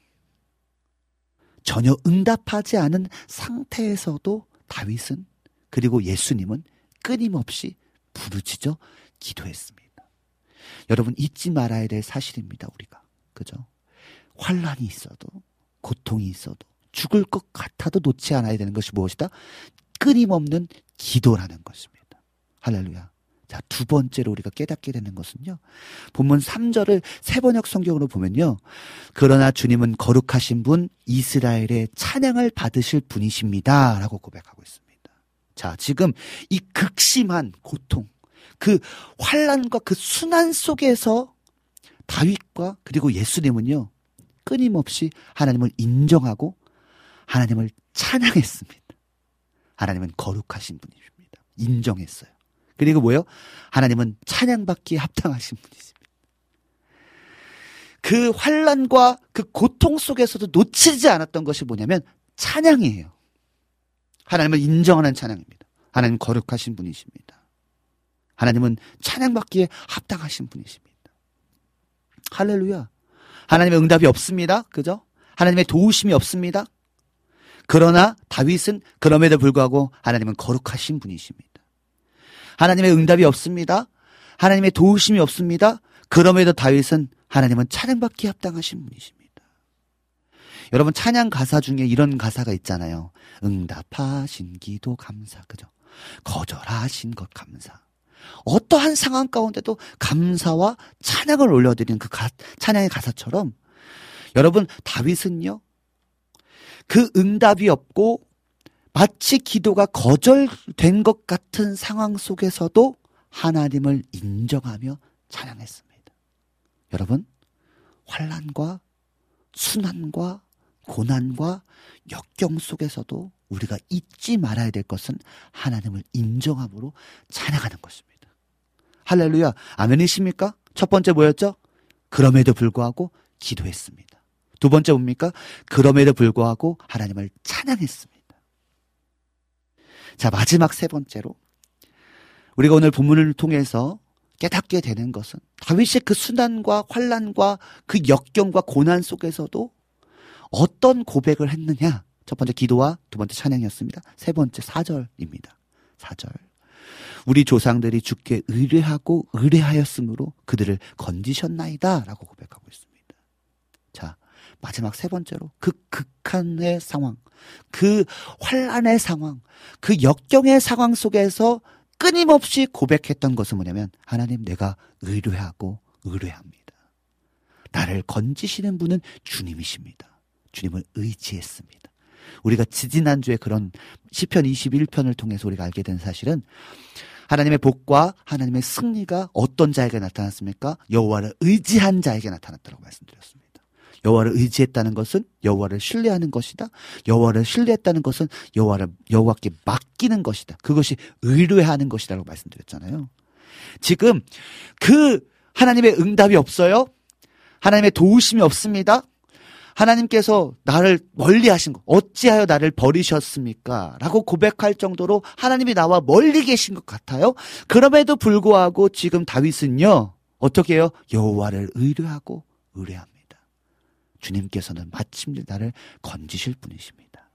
전혀 응답하지 않은 상태에서도 다윗은 그리고 예수님은 끊임없이 부르짖어 기도했습니다. 여러분 잊지 말아야 될 사실입니다. 우리가 그죠? 환란이 있어도 고통이 있어도 죽을 것 같아도 놓지 않아야 되는 것이 무엇이다? 끊임없는 기도라는 것입니다. 할렐루야. 자, 두 번째로 우리가 깨닫게 되는 것은요. 본문 3절을 세번역 성경으로 보면요. 그러나 주님은 거룩하신 분 이스라엘의 찬양을 받으실 분이십니다. 라고 고백하고 있습니다. 자, 지금 이 극심한 고통, 그 환란과 그 순환 속에서 다윗과 그리고 예수님은요. 끊임없이 하나님을 인정하고 하나님을 찬양했습니다. 하나님은 거룩하신 분이십니다. 인정했어요. 그리고 뭐요? 하나님은 찬양받기에 합당하신 분이십니다. 그 환란과 그 고통 속에서도 놓치지 않았던 것이 뭐냐면 찬양이에요. 하나님을 인정하는 찬양입니다. 하나님 거룩하신 분이십니다. 하나님은 찬양받기에 합당하신 분이십니다. 할렐루야. 하나님의 응답이 없습니다. 그죠? 하나님의 도우심이 없습니다. 그러나 다윗은 그럼에도 불구하고 하나님은 거룩하신 분이십니다. 하나님의 응답이 없습니다. 하나님의 도우심이 없습니다. 그럼에도 다윗은 하나님은 찬양받기 합당하신 분이십니다. 여러분 찬양 가사 중에 이런 가사가 있잖아요. 응답하신 기도 감사. 그죠? 거절하신 것 감사. 어떠한 상황 가운데도 감사와 찬양을 올려드리는 그 가, 찬양의 가사처럼 여러분 다윗은요 그 응답이 없고 마치 기도가 거절된 것 같은 상황 속에서도 하나님을 인정하며 찬양했습니다. 여러분 환란과 순환과 고난과 역경 속에서도 우리가 잊지 말아야 될 것은 하나님을 인정함으로 찬양하는 것입니다. 할렐루야. 아멘이십니까? 첫 번째 뭐였죠? 그럼에도 불구하고 기도했습니다. 두 번째 뭡니까? 그럼에도 불구하고 하나님을 찬양했습니다. 자, 마지막 세 번째로 우리가 오늘 본문을 통해서 깨닫게 되는 것은 다윗의 그 순환과 환란과 그 역경과 고난 속에서도 어떤 고백을 했느냐? 첫 번째 기도와 두 번째 찬양이었습니다. 세 번째 사절입니다. 사절. 우리 조상들이 주께 의뢰하고 의뢰하였으므로 그들을 건지셨나이다 라고 고백하고 있습니다. 자, 마지막 세 번째로 그 극한의 상황, 그 환란의 상황, 그 역경의 상황 속에서 끊임없이 고백했던 것은 뭐냐면 하나님 내가 의뢰하고 의뢰합니다. 나를 건지시는 분은 주님이십니다. 주님을 의지했습니다. 우리가 지지난주에 그런 시편 21편을 통해서 우리가 알게 된 사실은 하나님의 복과 하나님의 승리가 어떤 자에게 나타났습니까? 여호와를 의지한 자에게 나타났다고 말씀드렸습니다. 여호와를 의지했다는 것은 여호와를 신뢰하는 것이다. 여호와를 신뢰했다는 것은 여호와를 여호와께 맡기는 것이다. 그것이 의뢰하는 것이라고 말씀드렸잖아요. 지금 그 하나님의 응답이 없어요. 하나님의 도우심이 없습니다. 하나님께서 나를 멀리 하신 것, 어찌하여 나를 버리셨습니까? 라고 고백할 정도로 하나님이 나와 멀리 계신 것 같아요. 그럼에도 불구하고 지금 다윗은요, 어떻게 해요? 여호와를 의뢰하고 의뢰합니다. 주님께서는 마침내 나를 건지실 분이십니다.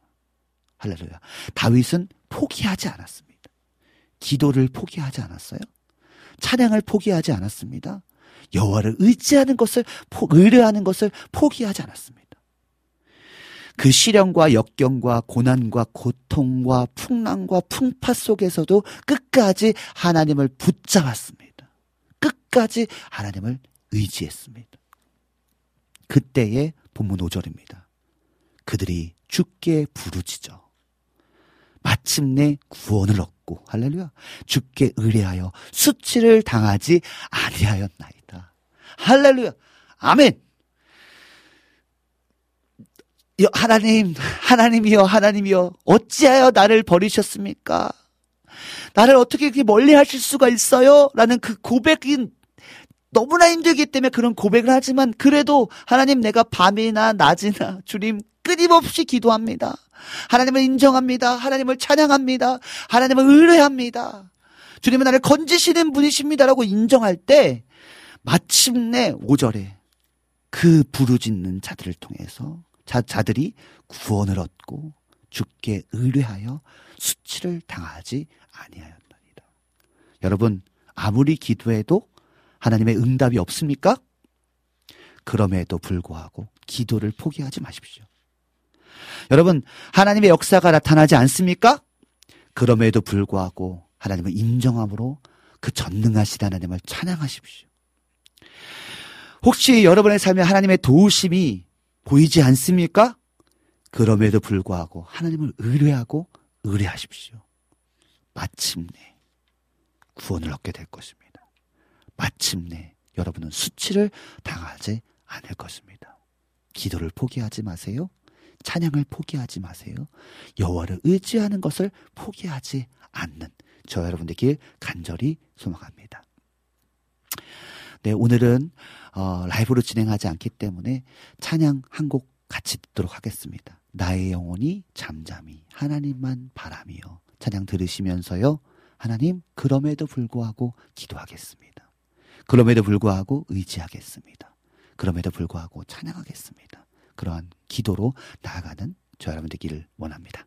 할렐루야. 다윗은 포기하지 않았습니다. 기도를 포기하지 않았어요. 찬양을 포기하지 않았습니다. 여호와를 의지하는 것을 의뢰하는 것을 포기하지 않았습니다. 그 시련과 역경과 고난과 고통과 풍랑과 풍파 속에서도 끝까지 하나님을 붙잡았습니다. 끝까지 하나님을 의지했습니다. 그때의 본문 5절입니다. 그들이 죽게 부르짖어 마침내 구원을 얻고 할렐루야 죽게 의뢰하여 수치를 당하지 아니하였나이다. 할렐루야 아멘. 하나님, 하나님이여, 하나님이여, 어찌하여 나를 버리셨습니까? 나를 어떻게 이렇게 멀리 하실 수가 있어요? 라는 그 고백인 너무나 힘들기 때문에 그런 고백을 하지만 그래도 하나님 내가 밤이나 낮이나 주님 끊임없이 기도합니다. 하나님을 인정합니다. 하나님을 찬양합니다. 하나님을 의뢰합니다. 주님은 나를 건지시는 분이십니다라고 인정할 때 마침내 5절에 그 부르짖는 자들을 통해서 자, 자들이 구원을 얻고 죽게 의뢰하여 수치를 당하지 아니하였나이다. 여러분 아무리 기도해도 하나님의 응답이 없습니까? 그럼에도 불구하고 기도를 포기하지 마십시오. 여러분 하나님의 역사가 나타나지 않습니까? 그럼에도 불구하고 하나님을 인정함으로 그 전능하신 하나님을 찬양하십시오. 혹시 여러분의 삶에 하나님의 도우심이 보이지 않습니까? 그럼에도 불구하고 하나님을 의뢰하고 의뢰하십시오. 마침내 구원을 얻게 될 것입니다. 마침내 여러분은 수치를 당하지 않을 것입니다. 기도를 포기하지 마세요. 찬양을 포기하지 마세요. 여호와를 의지하는 것을 포기하지 않는 저 여러분들 길 간절히 소망합니다. 네, 오늘은 어, 라이브로 진행하지 않기 때문에 찬양 한 곡 같이 듣도록 하겠습니다. 나의 영혼이 잠잠히 하나님만 바라며 찬양 들으시면서요. 하나님 그럼에도 불구하고 기도하겠습니다. 그럼에도 불구하고 의지하겠습니다. 그럼에도 불구하고 찬양하겠습니다. 그러한 기도로 나아가는 저 여러분 되기를 원합니다.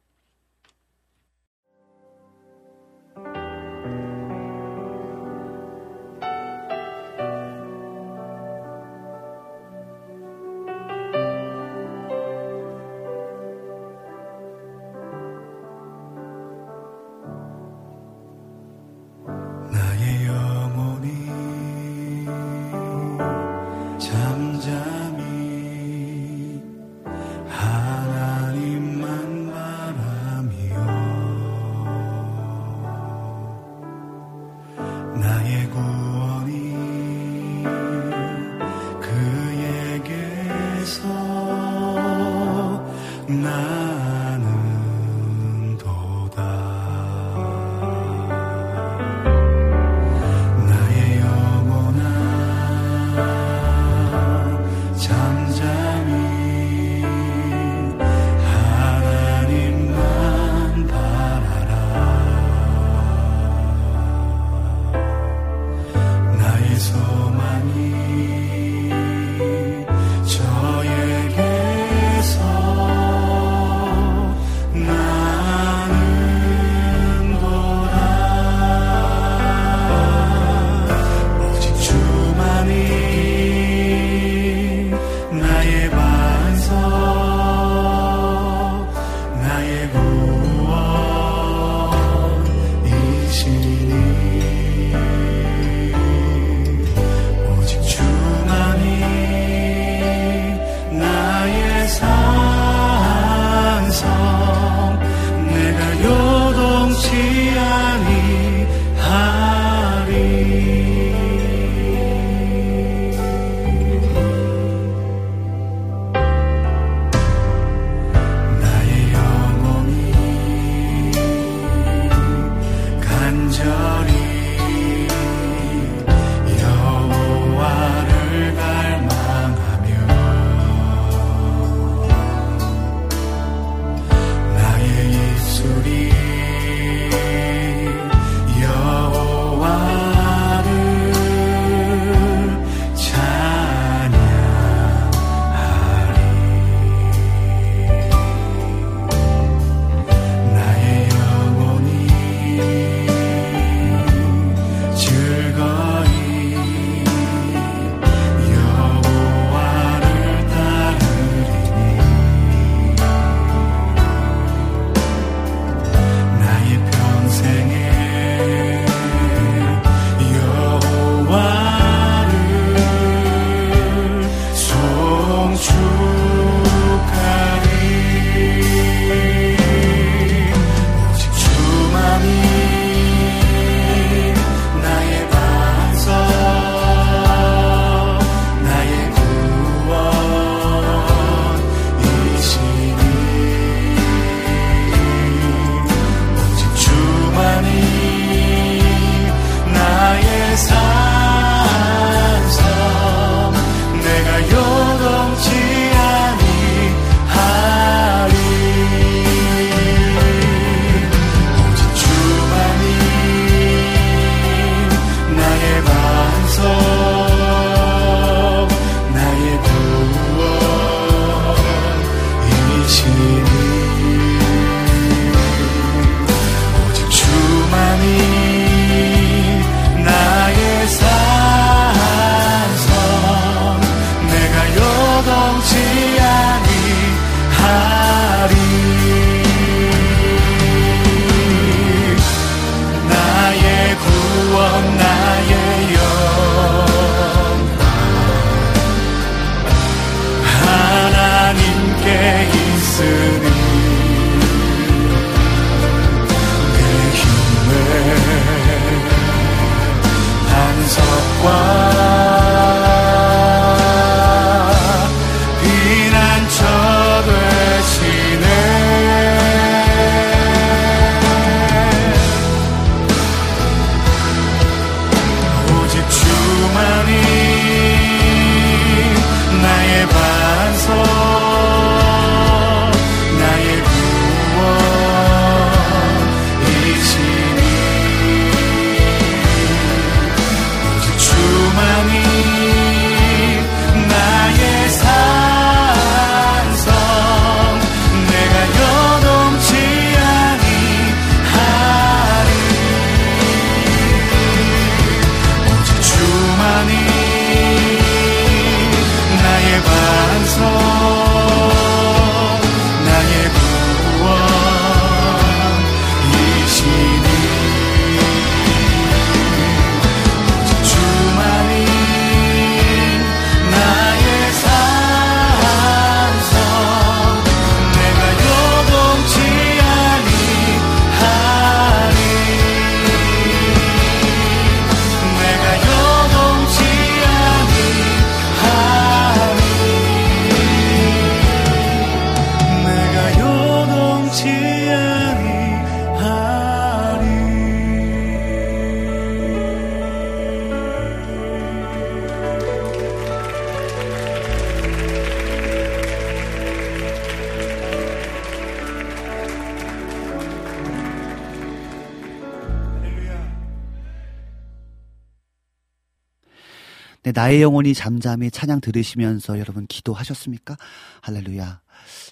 나의 영혼이 잠잠히 찬양 들으시면서 여러분 기도하셨습니까? 할렐루야.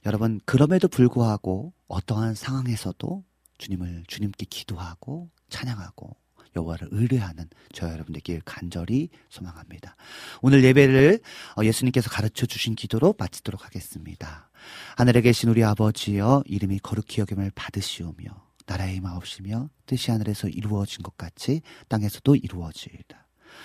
여러분, 그럼에도 불구하고 어떠한 상황에서도 주님을, 주님께 기도하고 찬양하고 여호와를 의뢰하는 저 여러분들길 간절히 소망합니다. 오늘 예배를 어, 예수님께서 가르쳐 주신 기도로 마치도록 하겠습니다. 하늘에 계신 우리 아버지여 이름이 거룩히 여김을 받으시오며 나라의 마옵시며 뜻이 하늘에서 이루어진 것 같이 땅에서도 이루어지이다.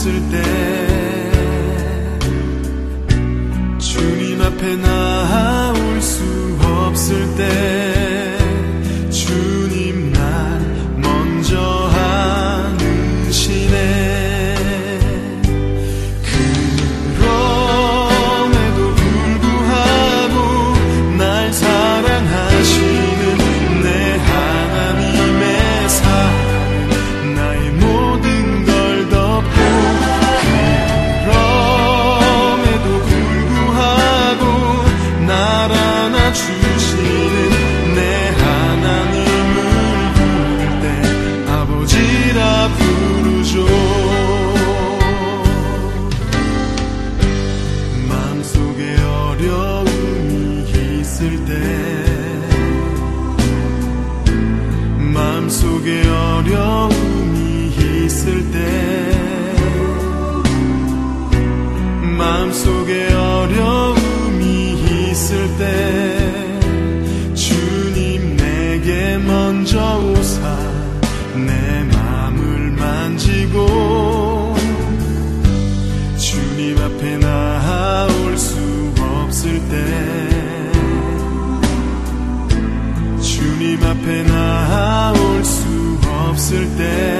없을 때 주님 앞에 나올 수 없을 때 있을 때 없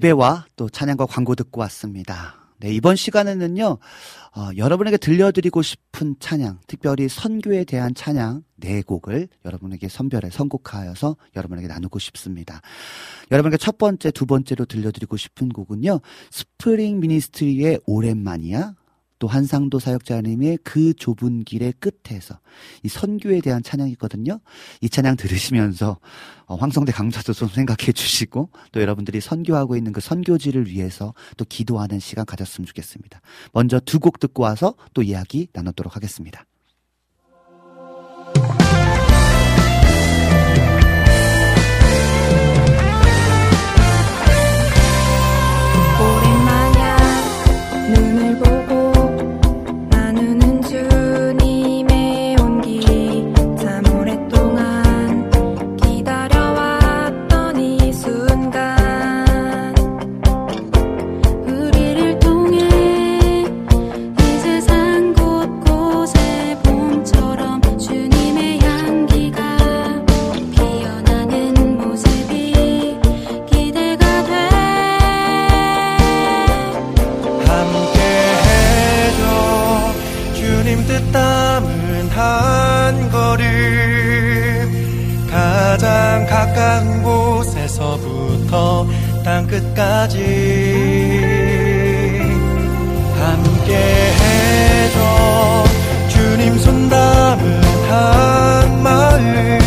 예배와 또 찬양과 광고 듣고 왔습니다. 네, 이번 시간에는요, 어, 여러분에게 들려드리고 싶은 찬양, 특별히 선교에 대한 찬양 네 곡을 여러분에게 선별해 선곡하여서 여러분에게 나누고 싶습니다. 여러분에게 첫 번째, 두 번째로 들려드리고 싶은 곡은요, 스프링 미니스트리의 오랜만이야, 또 한상도 사역자님의 그 좁은 길의 끝에서 이 선교에 대한 찬양이거든요. 이 찬양 들으시면서 어, 황성대 강좌도 좀 생각해 주시고 또 여러분들이 선교하고 있는 그 선교지를 위해서 또 기도하는 시간 가졌으면 좋겠습니다. 먼저 두 곡 듣고 와서 또 이야기 나누도록 하겠습니다. 땅 끝까지 함께 해줘. 주님 손담은 한 마음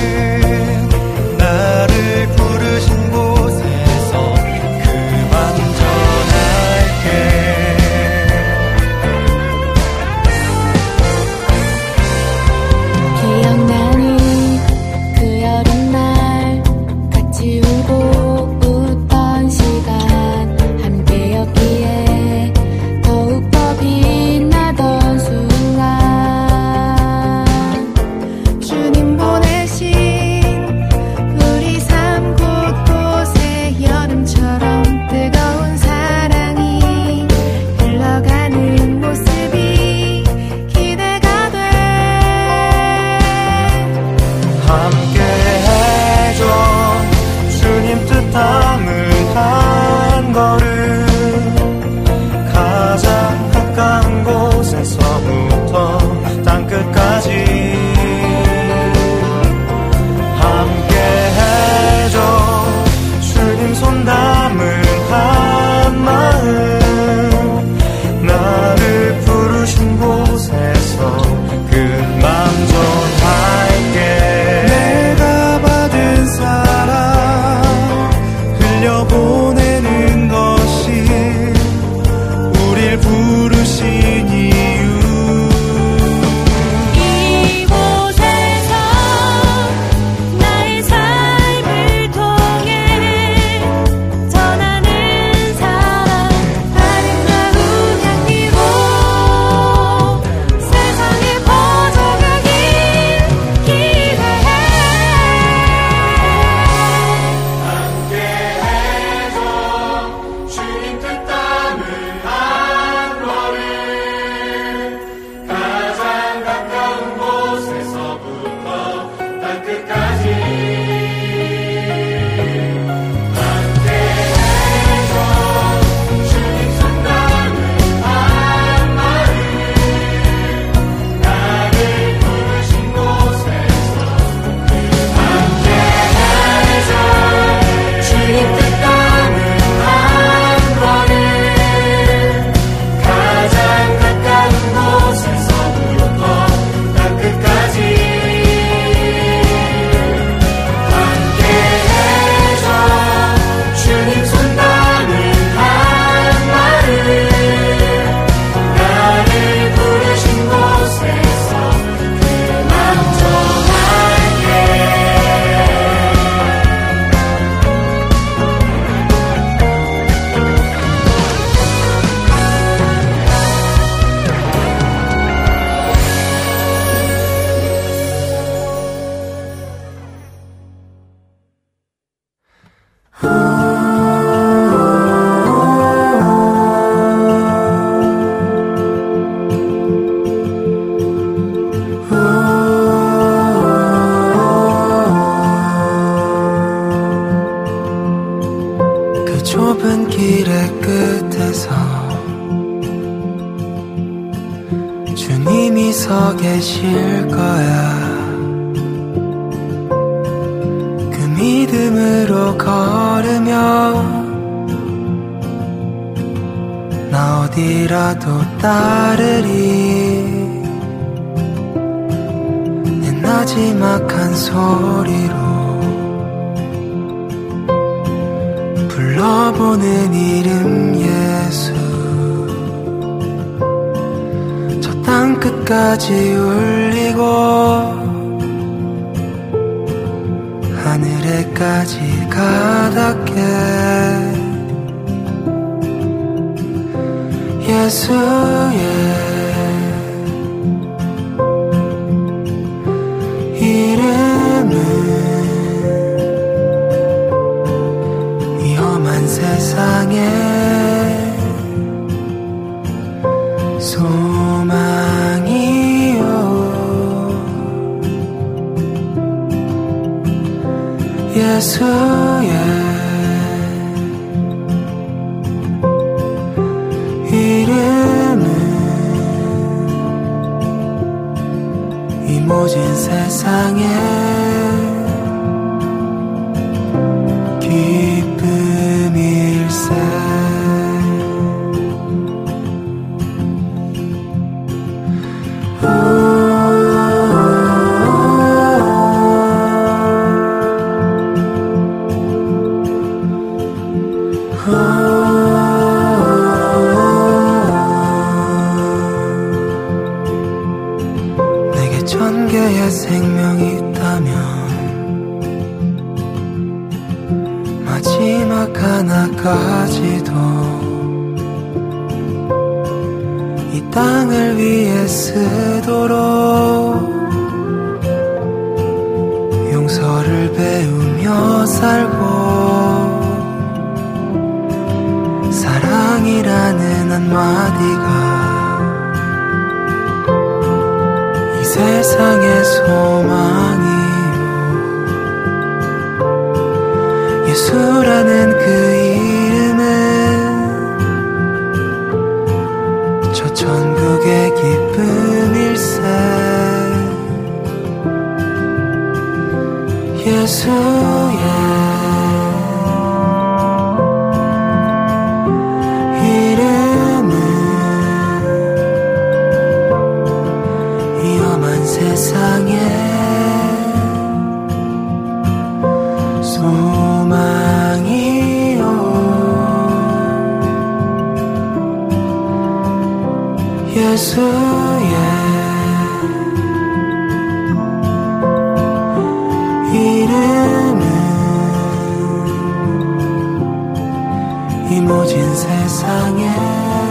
이름은 이 모진 세상에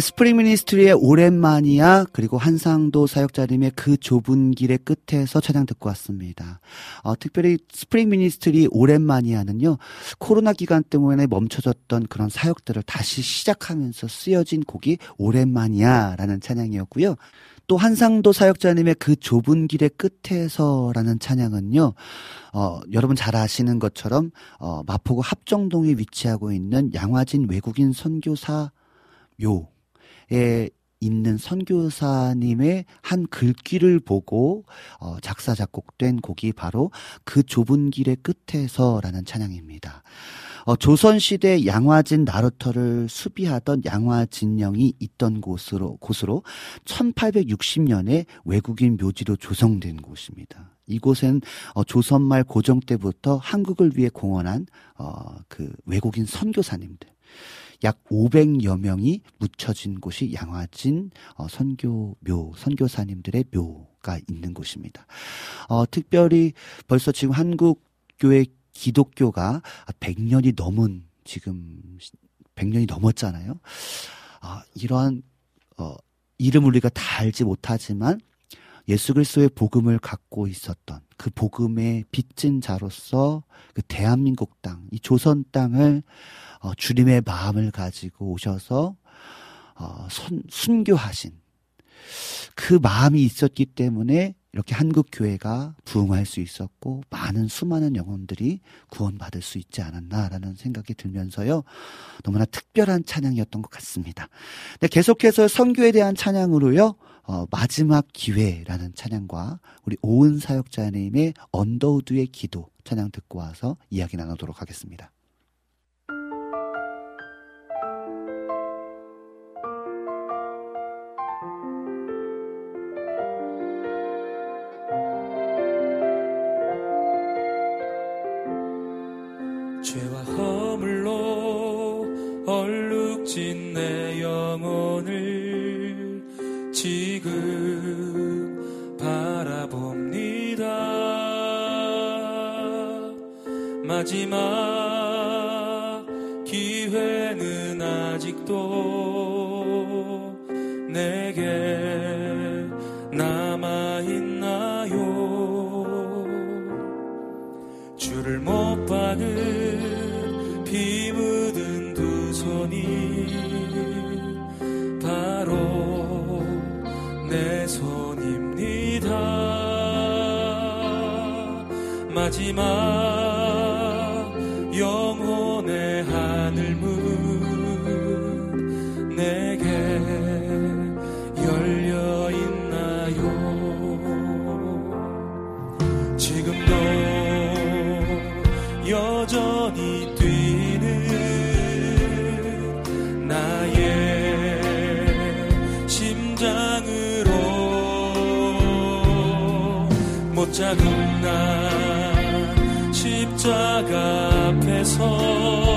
Spring Ministry의 오랜만이야 그리고 한상도 사역자님의 그 좁은 길의 끝에서 찬양 듣고 왔습니다. 어, 특별히 Spring Ministry 오랜만이야는요 코로나 기간 때문에 멈춰졌던 그런 사역들을 다시 시작하면서 쓰여진 곡이 오랜만이야라는 찬양이었고요. 또 한상도 사역자님의 그 좁은 길의 끝에서라는 찬양은요, 어, 여러분 잘 아시는 것처럼, 어, 마포구 합정동에 위치하고 있는 양화진 외국인 선교사 묘 에 있는 선교사님의 한 글귀를 보고 어, 작사 작곡된 곡이 바로 그 좁은 길의 끝에서라는 찬양입니다. 어, 조선 시대 양화진 나루터를 수비하던 양화진령이 있던 곳으로, 곳으로 1860년에 외국인 묘지로 조성된 곳입니다. 이곳엔 어, 조선말 고종 때부터 한국을 위해 공헌한 어, 그 외국인 선교사님들 약 500여 명이 묻혀진 곳이 양화진 어, 선교묘 선교사님들의 묘가 있는 곳입니다. 어, 특별히 벌써 지금 한국 교회 기독교가 100년이 넘은 지금 100년이 넘었잖아요. 아, 이러한 어, 이름 우리가 다 알지 못하지만 예수 그리스도의 복음을 갖고 있었던 그 복음의 빚진 자로서 그 대한민국 땅, 이 조선 땅을 어, 주님의 마음을 가지고 오셔서 어, 선, 순교하신 그 마음이 있었기 때문에 이렇게 한국 교회가 부흥할 수 있었고 많은 수많은 영혼들이 구원받을 수 있지 않았나라는 생각이 들면서요 너무나 특별한 찬양이었던 것 같습니다. 네, 계속해서 선교에 대한 찬양으로요 어, 마지막 기회라는 찬양과 우리 오은 사역자님의 언더우드의 기도 찬양 듣고 와서 이야기 나누도록 하겠습니다. 마지막 기회는 아직도 내게 남아있나요? 주를 못 박은 피 묻은 두 손이 바로 내 손입니다. 마지막 못 잡은 날 십자가 앞에서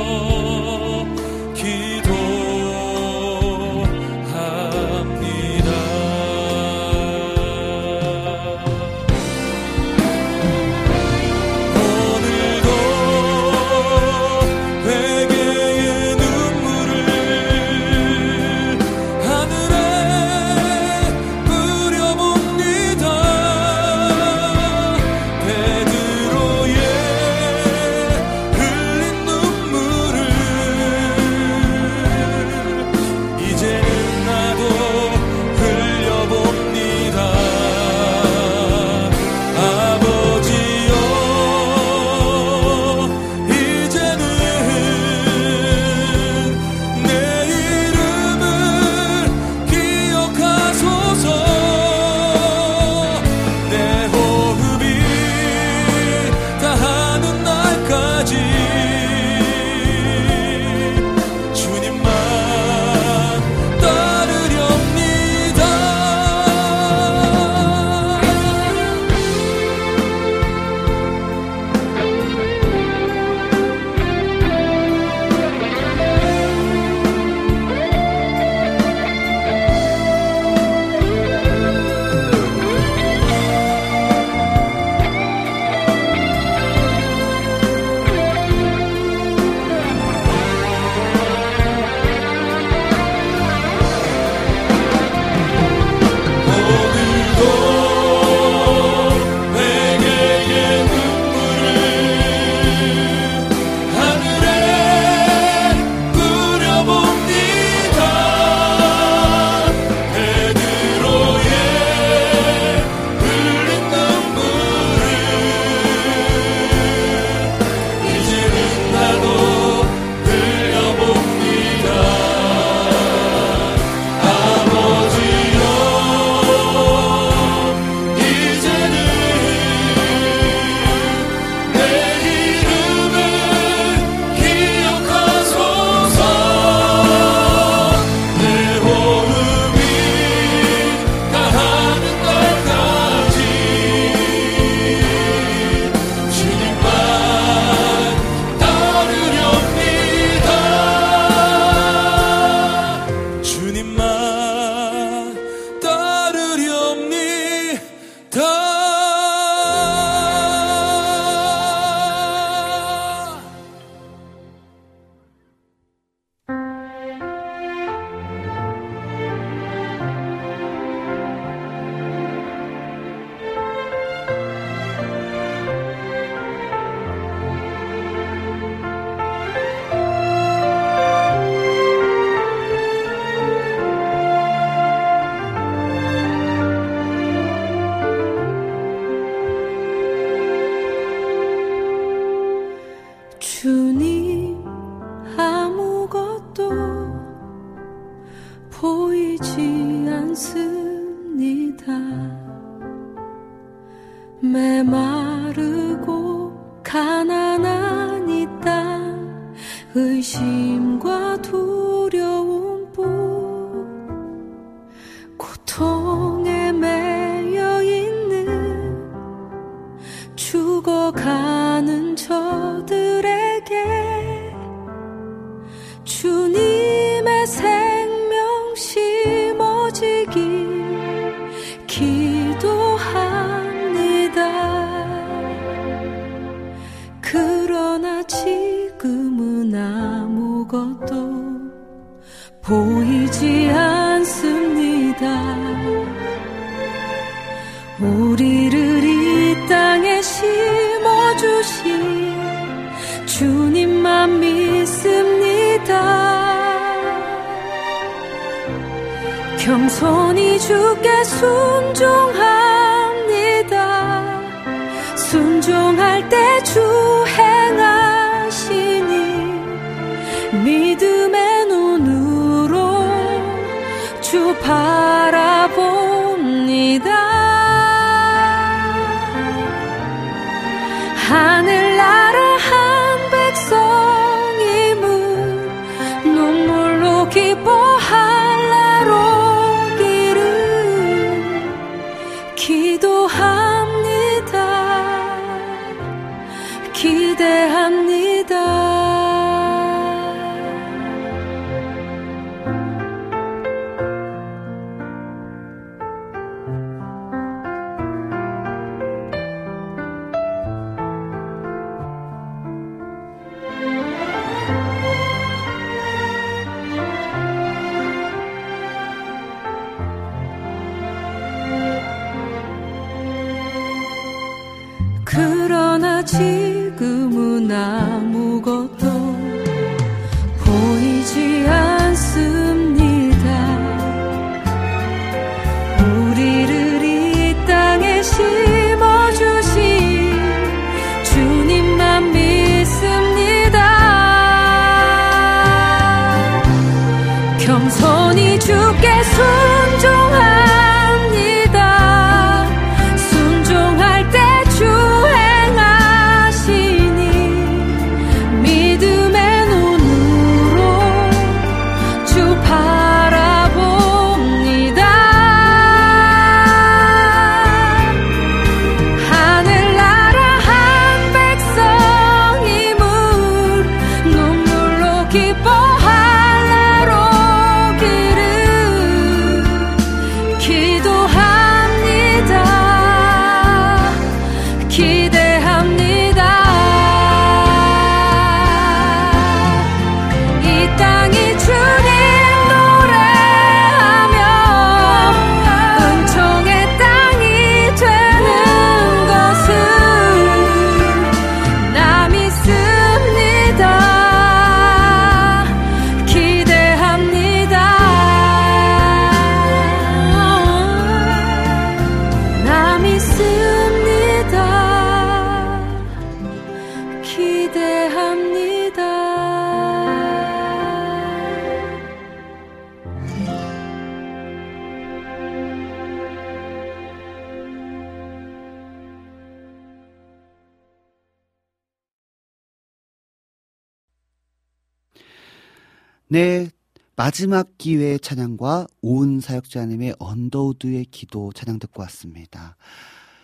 마지막 기회의 찬양과 오은 사역자님의 언더우드의 기도 찬양 듣고 왔습니다.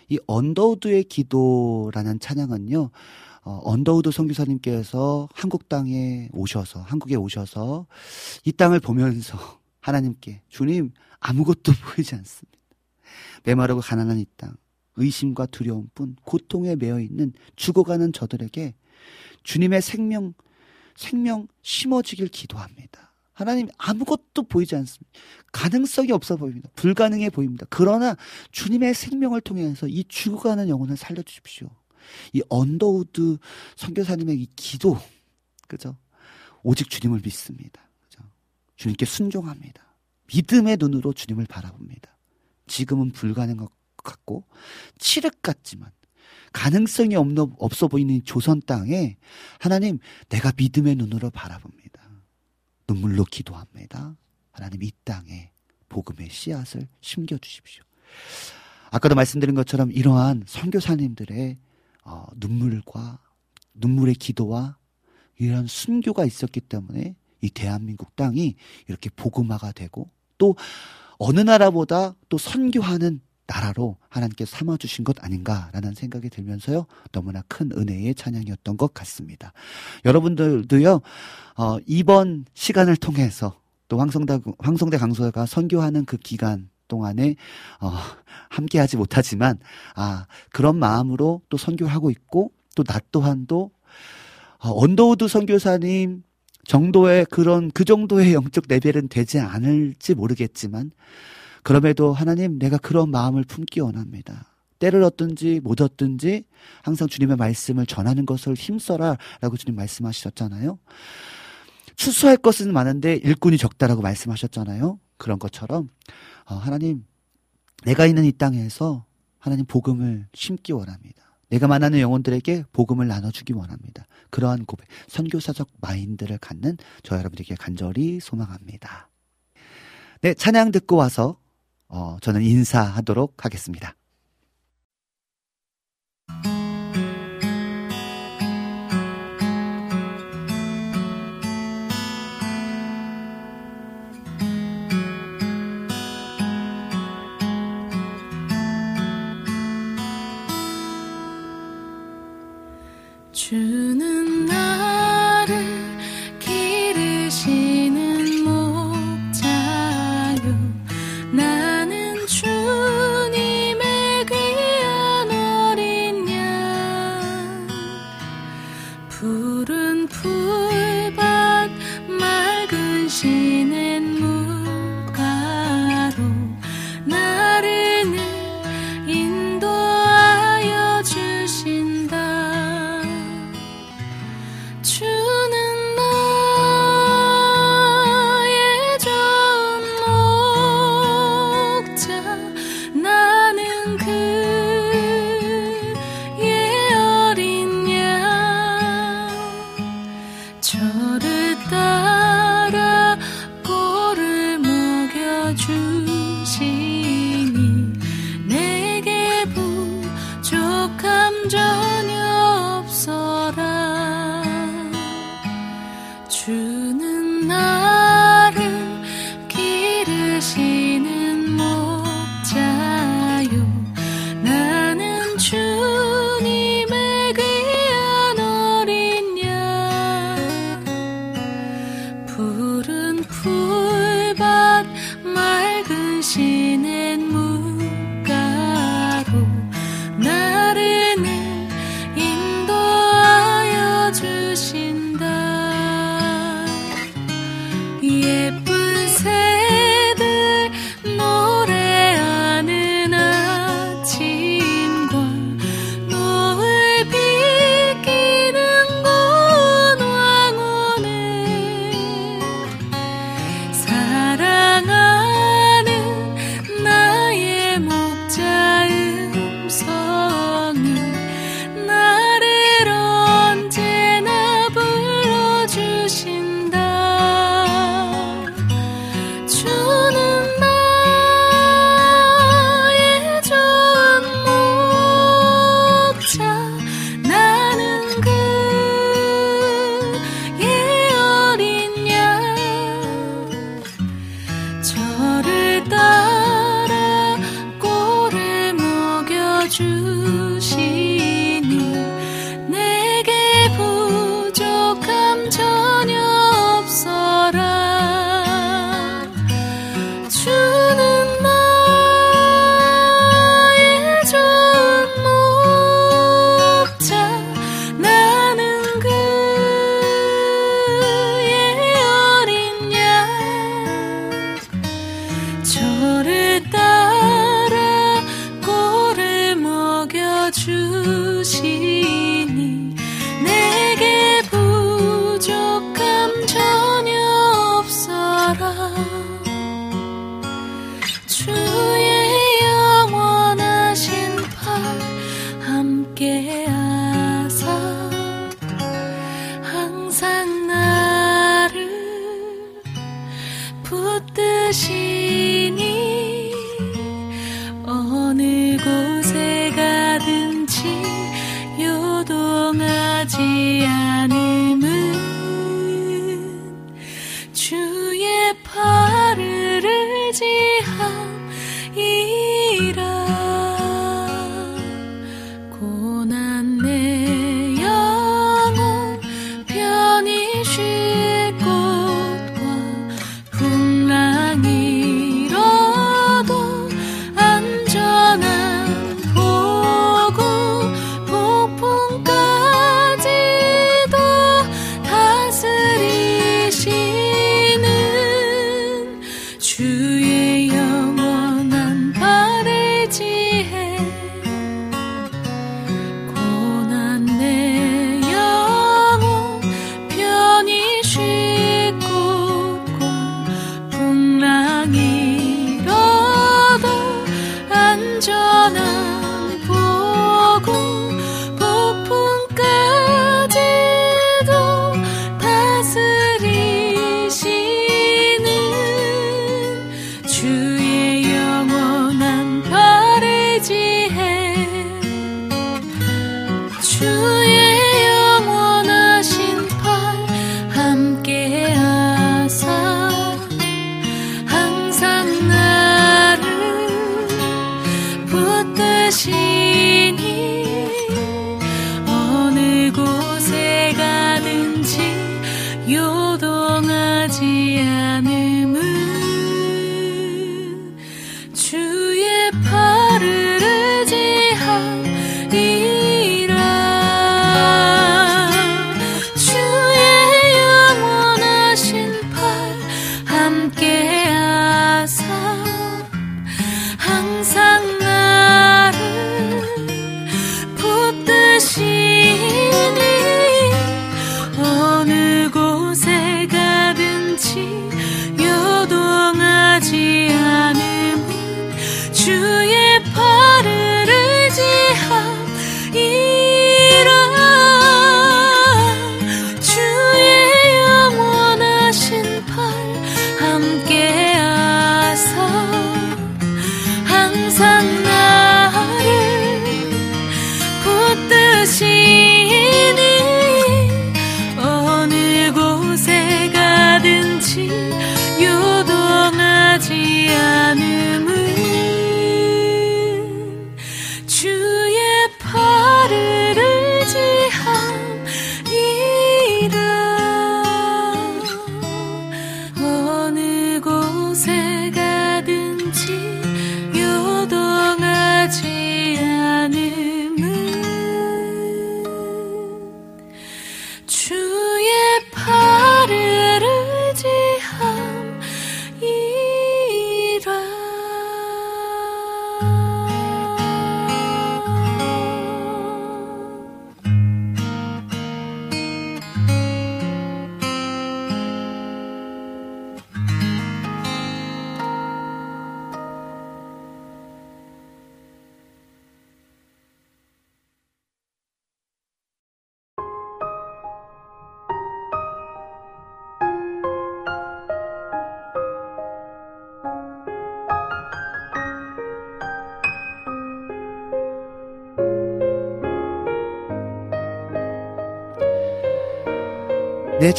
이 언더우드의 기도라는 찬양은요, 어, 언더우드 선교사님께서 한국 땅에 오셔서, 한국에 오셔서 이 땅을 보면서 하나님께 주님 아무것도 보이지 않습니다. 메마르고 가난한 이 땅, 의심과 두려움뿐 고통에 매여 있는 죽어가는 저들에게 주님의 생명 생명 심어지길 기도합니다. 하나님 아무것도 보이지 않습니다. 가능성이 없어 보입니다. 불가능해 보입니다. 그러나 주님의 생명을 통해서 이 죽어가는 영혼을 살려주십시오. 이 언더우드 선교사님의 이 기도, 그죠? 오직 주님을 믿습니다. 그죠? 주님께 순종합니다. 믿음의 눈으로 주님을 바라봅니다. 지금은 불가능한 것 같고 칠흑 같지만 가능성이 없어 보이는 이 조선 땅에 하나님 내가 믿음의 눈으로 바라봅니다. 눈물로 기도합니다. 하나님 이 땅에 복음의 씨앗을 심겨 주십시오. 아까도 말씀드린 것처럼 이러한 선교사님들의 어, 눈물과 눈물의 기도와 이런 순교가 있었기 때문에 이 대한민국 땅이 이렇게 복음화가 되고 또 어느 나라보다 또 선교하는 나라로 하나님께서 삼아 주신 것 아닌가라는 생각이 들면서요 너무나 큰 은혜의 찬양이었던 것 같습니다. 여러분들도요 어, 이번 시간을 통해서 또 황성대 황성대 강도사가 선교하는 그 기간 동안에 어, 함께하지 못하지만 아 그런 마음으로 또 선교하고 있고 또 나 또한도 어, 언더우드 선교사님 정도의 그런 그 정도의 영적 레벨은 되지 않을지 모르겠지만 그럼에도 하나님 내가 그런 마음을 품기 원합니다. 때를 얻든지 못 얻든지 항상 주님의 말씀을 전하는 것을 힘써라 라고 주님 말씀하셨잖아요. 추수할 것은 많은데 일꾼이 적다라고 말씀하셨잖아요. 그런 것처럼 어, 하나님 내가 있는 이 땅에서 하나님 복음을 심기 원합니다. 내가 만나는 영혼들에게 복음을 나눠주기 원합니다. 그러한 고백, 선교사적 마인드를 갖는 저 여러분들에게 간절히 소망합니다. 네, 찬양 듣고 와서 어, 저는 인사하도록 하겠습니다.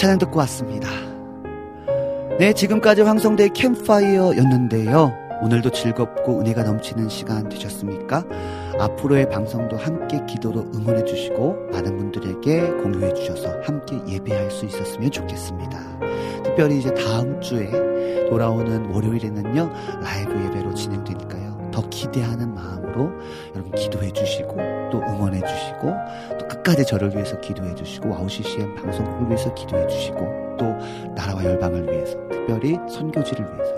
네, 찬양 듣고 왔습니다. 네, 지금까지 황성대 캠파이어였는데요. 오늘도 즐겁고 은혜가 넘치는 시간 되셨습니까? 앞으로의 방송도 함께 기도로 응원해 주시고 많은 분들에게 공유해 주셔서 함께 예배할 수 있었으면 좋겠습니다. 특별히 이제 다음 주에 돌아오는 월요일에는요, 라이브 예배로 진행되니까요. 더 기대하는 마음으로 여러분 기도해 주시고 또 응원해 주시고 또 끝까지 저를 위해서 기도해 주시고 WOW CCM 방송국을 위해서 기도해 주시고 또 나라와 열방을 위해서 특별히 선교지를 위해서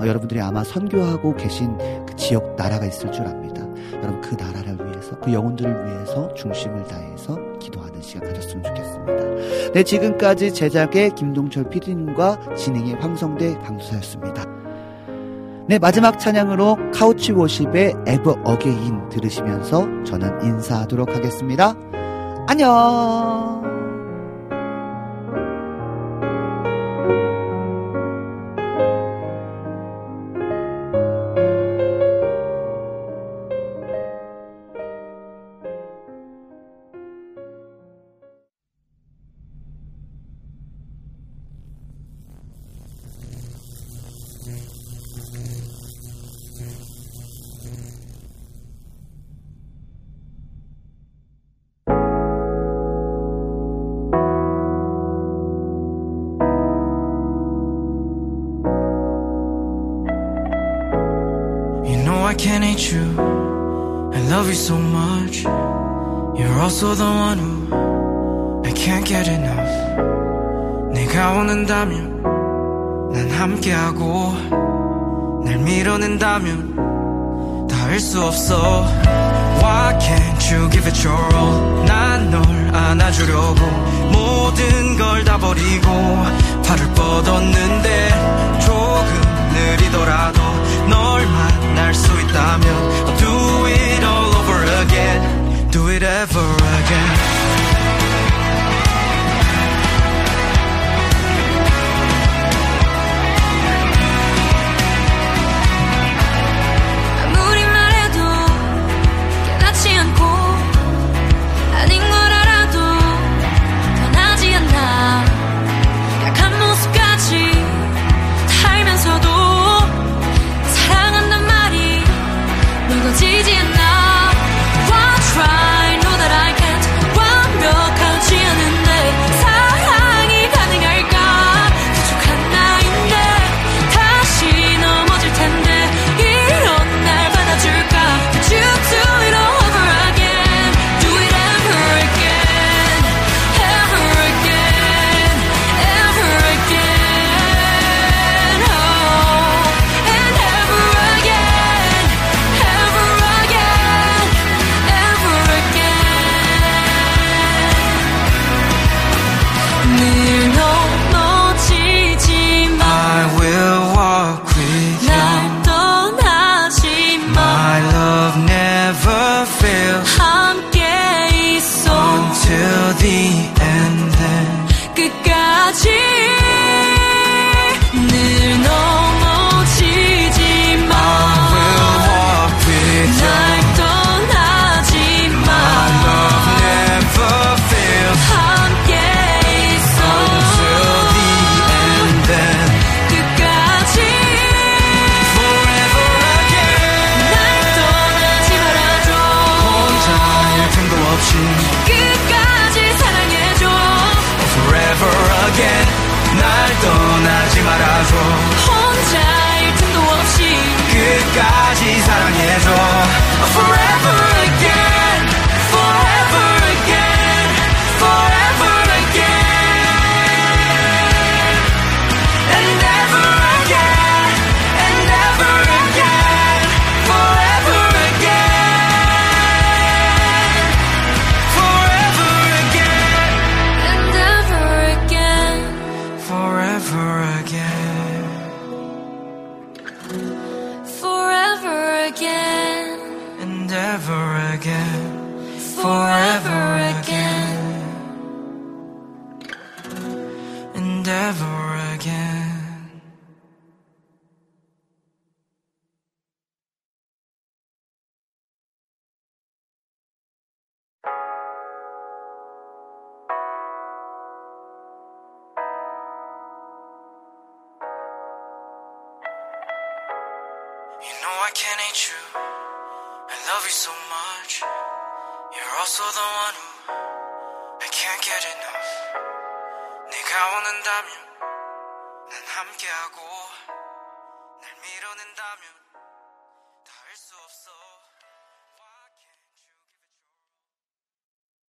어, 여러분들이 아마 선교하고 계신 그 지역 나라가 있을 줄 압니다. 여러분 그 나라를 위해서 그 영혼들을 위해서 중심을 다해서 기도하는 시간 가졌으면 좋겠습니다. 네 지금까지 제작의 김동철 PD님과 진행의 황성대 강도사였습니다. 네 마지막 찬양으로 Couch Worship의 Ever Again 들으시면서 저는 인사하도록 하겠습니다. 안녕. I love you so much. You're also the one who I can't get enough. 내가 원한다면 난 함께하고 날 밀어낸다면 닿을 수 없어. Why can't you give it your all? 난 널 안아주려고 모든 걸 다 버리고 발을 뻗었는데 조금 느리더라도 널 만날 수 있다면 I'll do it all over again Do it ever again